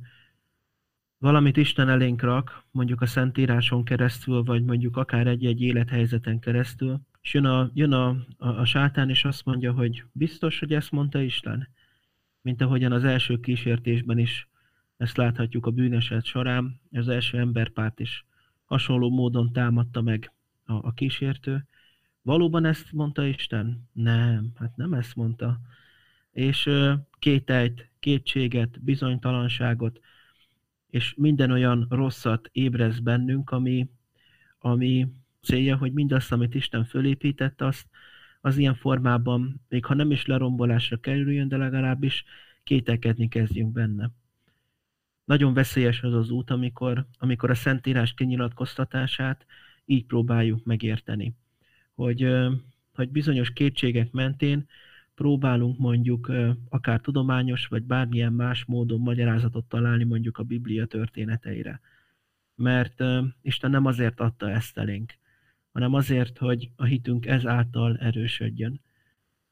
valamit Isten elénk rak, mondjuk a Szentíráson keresztül, vagy mondjuk akár egy-egy élethelyzeten keresztül, és jön a, jön a, a, a sátán, és azt mondja, hogy biztos, hogy ezt mondta Isten? Mint ahogyan az első kísértésben is ezt láthatjuk a bűneset során, az első emberpárt is hasonló módon támadta meg a, a kísértő. Valóban ezt mondta Isten? Nem, hát nem ezt mondta. És kételyt, kétséget, bizonytalanságot, és minden olyan rosszat ébrez bennünk, ami, ami célja, hogy mindazt, amit Isten fölépített, azt az ilyen formában, még ha nem is lerombolásra kerüljön, de legalábbis kételkedni kezdjünk benne. Nagyon veszélyes az az út, amikor, amikor a Szentírás kinyilatkoztatását így próbáljuk megérteni. Hogy, hogy bizonyos kétségek mentén próbálunk mondjuk akár tudományos, vagy bármilyen más módon magyarázatot találni mondjuk a Biblia történeteire. Mert Isten nem azért adta ezt elénk, hanem azért, hogy a hitünk ezáltal erősödjön.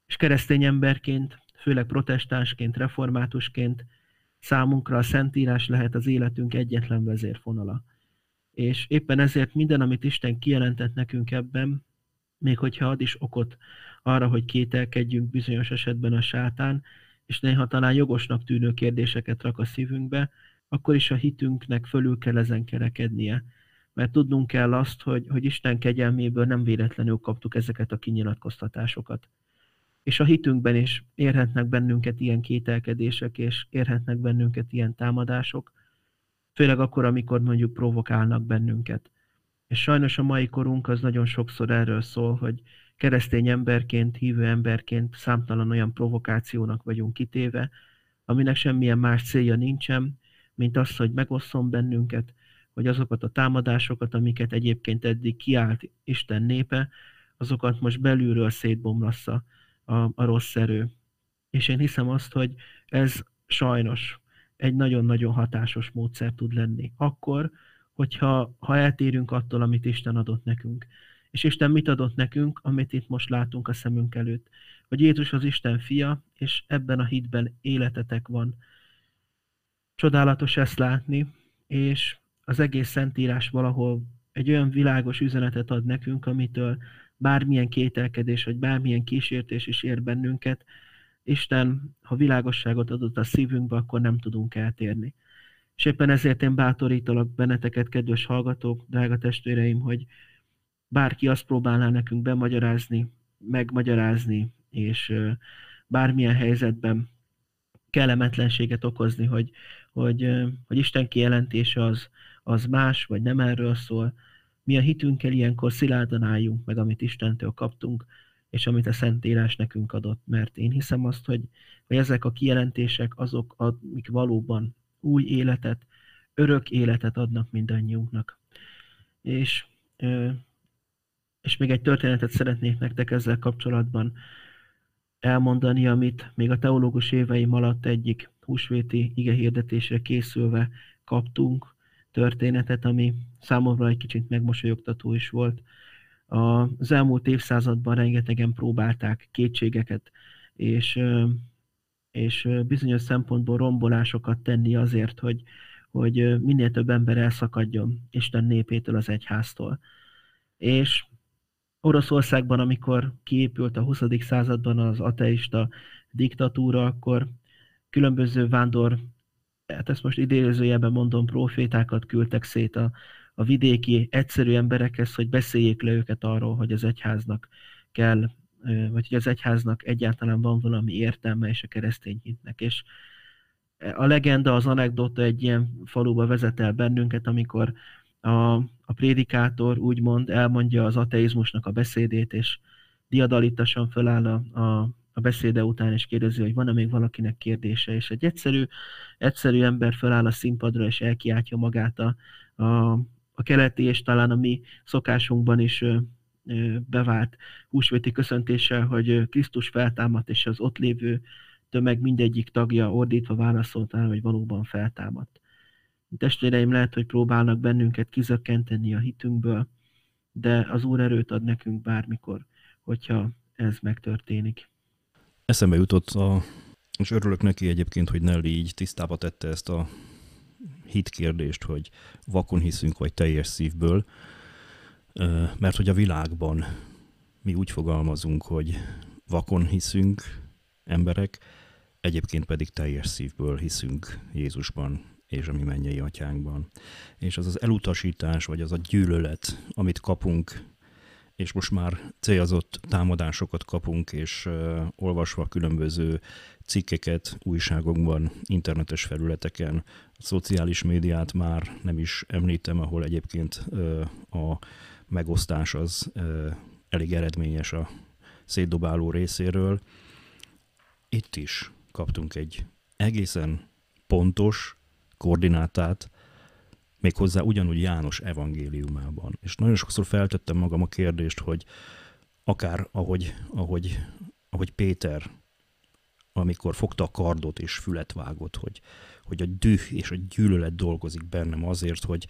És keresztény emberként, főleg protestánsként, reformátusként számunkra a Szentírás lehet az életünk egyetlen vezérfonala. És éppen ezért minden, amit Isten kijelentett nekünk ebben, még hogyha ad is okot arra, hogy kételkedjünk bizonyos esetben a sátán, és néha talán jogosnak tűnő kérdéseket rak a szívünkbe, akkor is a hitünknek fölül kell ezen kerekednie. Mert tudnunk kell azt, hogy, hogy Isten kegyelméből nem véletlenül kaptuk ezeket a kinyilatkoztatásokat. És a hitünkben is érhetnek bennünket ilyen kételkedések, és érhetnek bennünket ilyen támadások, főleg akkor, amikor mondjuk provokálnak bennünket. És sajnos a mai korunk az nagyon sokszor erről szól, hogy keresztény emberként, hívő emberként számtalan olyan provokációnak vagyunk kitéve, aminek semmilyen más célja nincsen, mint az, hogy megosszon bennünket, hogy azokat a támadásokat, amiket egyébként eddig kiállt Isten népe, azokat most belülről szétbomlassza a, a rossz erő. És én hiszem azt, hogy ez sajnos egy nagyon-nagyon hatásos módszer tud lenni. Akkor, hogyha ha eltérünk attól, amit Isten adott nekünk. És Isten mit adott nekünk, amit itt most látunk a szemünk előtt? Hogy Jézus az Isten fia, és ebben a hitben életetek van. Csodálatos ezt látni, és az egész Szentírás valahol egy olyan világos üzenetet ad nekünk, amitől bármilyen kételkedés, vagy bármilyen kísértés is ér bennünket, Isten, ha világosságot adott a szívünkbe, akkor nem tudunk eltérni. És éppen ezért én bátorítalak benneteket, kedves hallgatók, drága testvéreim, hogy bárki azt próbálná nekünk bemagyarázni, megmagyarázni, és bármilyen helyzetben kellemetlenséget okozni, hogy, hogy, hogy Isten kijelentése az, az más, vagy nem erről szól. Mi a hitünkkel ilyenkor szilárdan álljunk meg, amit Istentől kaptunk, és amit a Szentírás nekünk adott, mert én hiszem azt, hogy, hogy ezek a kijelentések azok, amik valóban új életet, örök életet adnak mindannyiunknak. És, és még egy történetet szeretnék nektek ezzel kapcsolatban elmondani, amit még a teológus éveim alatt egyik húsvéti hirdetésre készülve kaptunk, történetet, ami számomra egy kicsit megmosolyogtató is volt. Az elmúlt évszázadban rengetegen próbálták kétségeket és, és bizonyos szempontból rombolásokat tenni azért, hogy, hogy minél több ember elszakadjon Isten népétől, az egyháztól. És Oroszországban, amikor kiépült a 20. században az ateista diktatúra, akkor különböző vándor, hát ezt most idézőjelben mondom, profétákat küldtek szét a, a vidéki egyszerű emberekhez, hogy beszéljék le őket arról, hogy az egyháznak kell, vagy hogy az egyháznak egyáltalán van valami értelme, és a keresztény hitnek. És a legenda, az anekdota egy ilyen faluba vezet el bennünket, amikor a, a prédikátor úgymond elmondja az ateizmusnak a beszédét, és diadalitasan föláll a, a, a beszéde után, és kérdezi, hogy van-e még valakinek kérdése, és egy egyszerű, egyszerű ember föláll a színpadra, és elkiáltja magát a, a, a keleti és talán a mi szokásunkban is bevált húsvéti köszöntéssel, hogy Krisztus feltámadt, és az ott lévő tömeg mindegyik tagja ordítva válaszolta, hogy valóban feltámadt. Testvéreim lehet, hogy próbálnak bennünket kizökkenteni a hitünkből, de az Úr erőt ad nekünk bármikor, hogyha ez megtörténik. Eszembe jutott, a, és örülök neki egyébként, hogy Nelly így tisztába tette ezt a hit kérdést, hogy vakon hiszünk, vagy teljes szívből, mert hogy a világban mi úgy fogalmazunk, hogy vakon hiszünk emberek, egyébként pedig teljes szívből hiszünk Jézusban és a mi mennyei atyánkban. És az az elutasítás, vagy az a gyűlölet, amit kapunk, és most már célzott támadásokat kapunk, és uh, olvasva különböző cikkeket újságokban, internetes felületeken, a szociális médiát már nem is említem, ahol egyébként uh, a megosztás az uh, elég eredményes a szétdobáló részéről. Itt is kaptunk egy egészen pontos koordinátát, méghozzá ugyanúgy János evangéliumában. És nagyon sokszor feltettem magam a kérdést, hogy akár ahogy, ahogy, ahogy Péter, amikor fogta a kardot és fület vágott, hogy, hogy a düh és a gyűlölet dolgozik bennem azért, hogy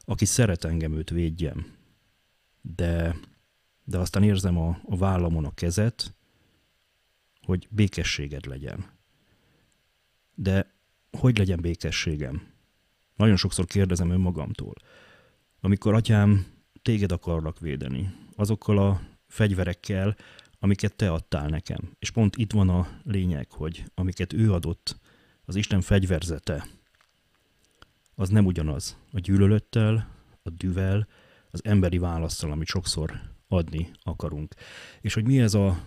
aki szeret engem, őt védjem. De, de aztán érzem a, a vállamon a kezet, hogy békességed legyen. De hogy legyen békességem? Nagyon sokszor kérdezem önmagamtól. Amikor atyám, téged akarlak védeni, azokkal a fegyverekkel, amiket te adtál nekem. És pont itt van a lényeg, hogy amiket ő adott, az Isten fegyverzete, az nem ugyanaz a gyűlölettel, a düvel, az emberi választal, amit sokszor adni akarunk. És hogy mi ez a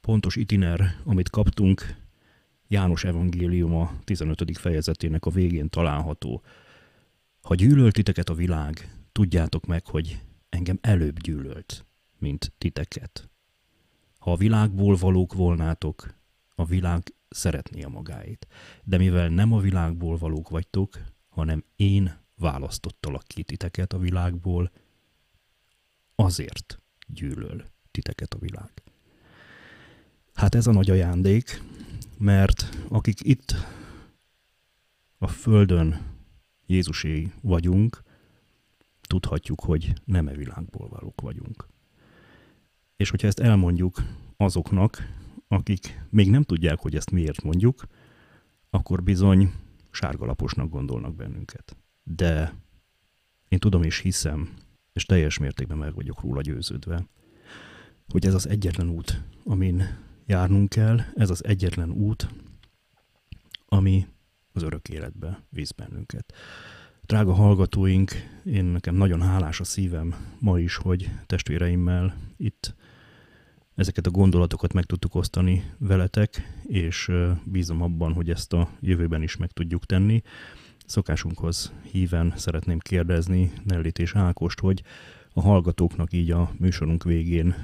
pontos itiner, amit kaptunk János evangélium a 15. fejezetének a végén található. Ha gyűlölt titeket a világ, tudjátok meg, hogy engem előbb gyűlölt, mint titeket. Ha a világból valók volnátok, a világ szeretné a magáit. De mivel nem a világból valók vagytok, hanem én választottalak ki titeket a világból, azért gyűlöl titeket a világ. Hát ez a nagy ajándék, mert akik itt a Földön Jézusé vagyunk, tudhatjuk, hogy nem e világból valók vagyunk. És hogyha ezt elmondjuk azoknak, akik még nem tudják, hogy ezt miért mondjuk, akkor bizony sárgalaposnak gondolnak bennünket. De én tudom és hiszem, és teljes mértékben meg vagyok róla győződve, hogy ez az egyetlen út, amin járnunk kell, ez az egyetlen út, ami az örök életbe visz bennünket. Drága hallgatóink, én nekem nagyon hálás a szívem ma is, hogy testvéreimmel itt ezeket a gondolatokat meg tudtuk osztani veletek, és bízom abban, hogy ezt a jövőben is meg tudjuk tenni. Szokásunkhoz híven szeretném kérdezni Nellit és Ákost, hogy a hallgatóknak így a műsorunk végén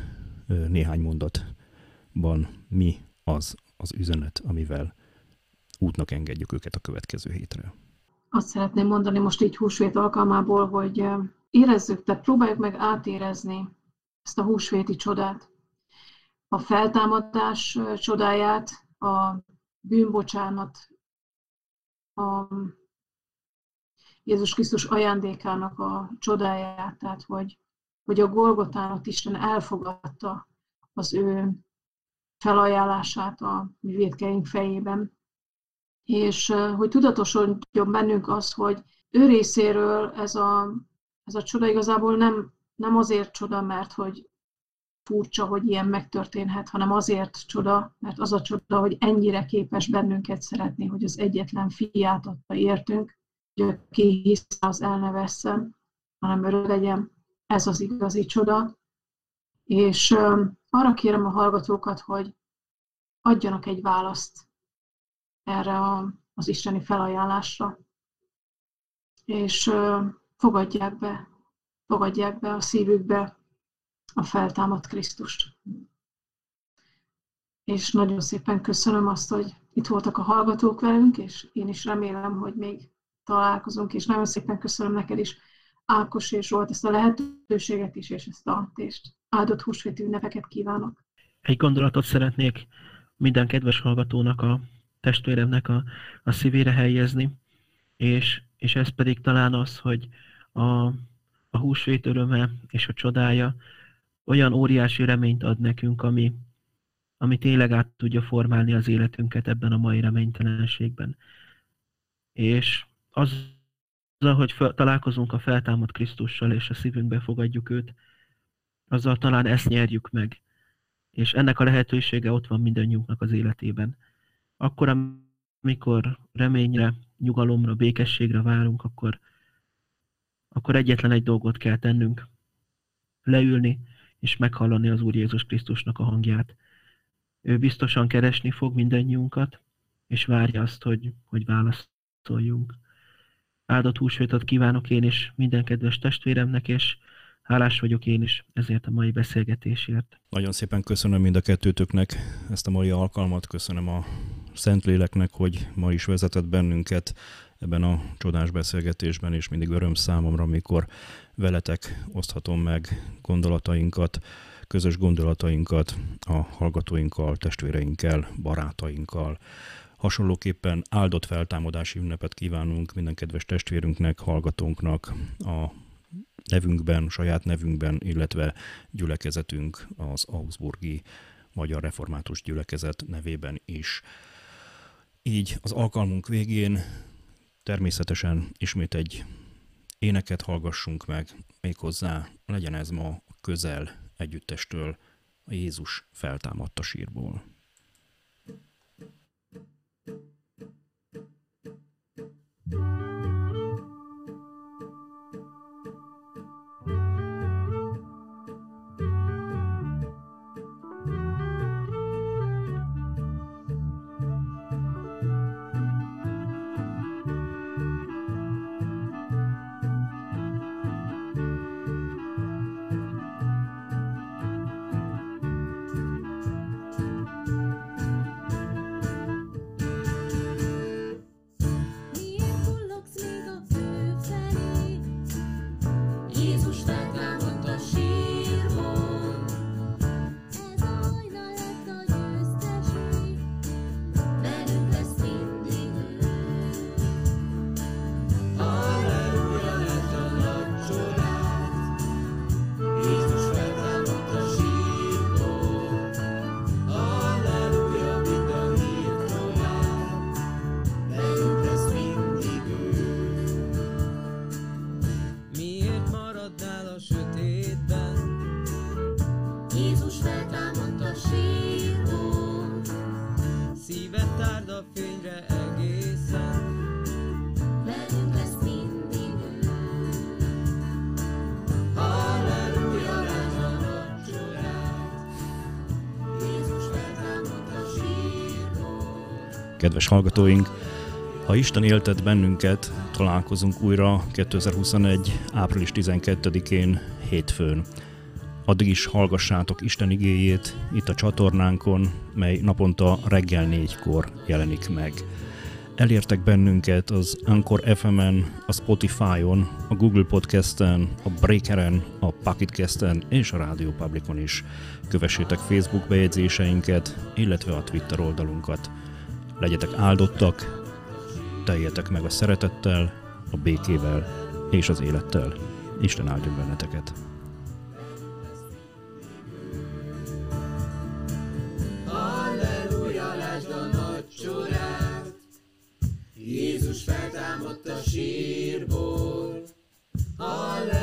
néhány mondatban mi az az üzenet, amivel útnak engedjük őket a következő hétre. Azt szeretném mondani most így húsvét alkalmából, hogy érezzük, tehát próbáljuk meg átérezni ezt a húsvéti csodát, a feltámadás csodáját, a bűnbocsánat, a Jézus Krisztus ajándékának a csodáját, tehát hogy, hogy a Golgotánat Isten elfogadta az ő felajánlását a mi védkeink fejében, és hogy tudatosodjon bennünk az, hogy ő részéről ez a, ez a csoda igazából nem, nem azért csoda, mert hogy furcsa, hogy ilyen megtörténhet, hanem azért csoda, mert az a csoda, hogy ennyire képes bennünket szeretni, hogy az egyetlen fiát adta értünk, hogy aki hisz, az el hanem örök legyen. Ez az igazi csoda. És arra kérem a hallgatókat, hogy adjanak egy választ erre a, az isteni felajánlásra, és fogadják be, fogadják be a szívükbe a feltámadt Krisztust. És nagyon szépen köszönöm azt, hogy itt voltak a hallgatók velünk, és én is remélem, hogy még találkozunk, és nagyon szépen köszönöm neked is, Ákos és Zsolt, ezt a lehetőséget is, és ezt a tést. Áldott húsvéti ünnepeket kívánok! Egy gondolatot szeretnék minden kedves hallgatónak, a testvéremnek a, a szívére helyezni, és, és ez pedig talán az, hogy a, a húsvét öröme és a csodája olyan óriási reményt ad nekünk, ami, ami tényleg át tudja formálni az életünket ebben a mai reménytelenségben. És az, hogy fel, találkozunk a feltámadt Krisztussal, és a szívünkbe fogadjuk őt, azzal talán ezt nyerjük meg. És ennek a lehetősége ott van mindannyiunknak az életében. Akkor, amikor reményre, nyugalomra, békességre várunk, akkor, akkor egyetlen egy dolgot kell tennünk. Leülni, és meghallani az Úr Jézus Krisztusnak a hangját. Ő biztosan keresni fog mindannyiunkat, és várja azt, hogy, hogy válaszoljunk. Áldott húsvétot kívánok én is minden kedves testvéremnek, és hálás vagyok én is ezért a mai beszélgetésért. Nagyon szépen köszönöm mind a kettőtöknek ezt a mai alkalmat, köszönöm a Szentléleknek, hogy ma is vezetett bennünket ebben a csodás beszélgetésben, és mindig öröm számomra, amikor veletek oszthatom meg gondolatainkat, közös gondolatainkat a hallgatóinkkal, testvéreinkkel, barátainkkal. Hasonlóképpen áldott feltámadási ünnepet kívánunk minden kedves testvérünknek, hallgatónknak a nevünkben, saját nevünkben, illetve gyülekezetünk az Augsburgi Magyar Református Gyülekezet nevében is. Így az alkalmunk végén természetesen ismét egy éneket hallgassunk meg, méghozzá legyen ez ma közel együttestől, a Jézus feltámadta sírból. Jesus está clamando. Kedves hallgatóink, ha Isten éltet bennünket, találkozunk újra 2021. április 12-én, hétfőn. Addig is hallgassátok Isten igéjét itt a csatornánkon, mely naponta reggel négykor jelenik meg. Elértek bennünket az Anchor FM-en, a Spotify-on, a Google Podcast-en, a Breakeren, a Pocketcast-en és a Radio Publicon is. Kövessétek Facebook bejegyzéseinket, illetve a Twitter oldalunkat. Legyetek áldottak, teljetek meg a szeretettel, a békével és az élettel. Isten áldjon benneteket! Jézus feltámadt a sírból, Halleluja,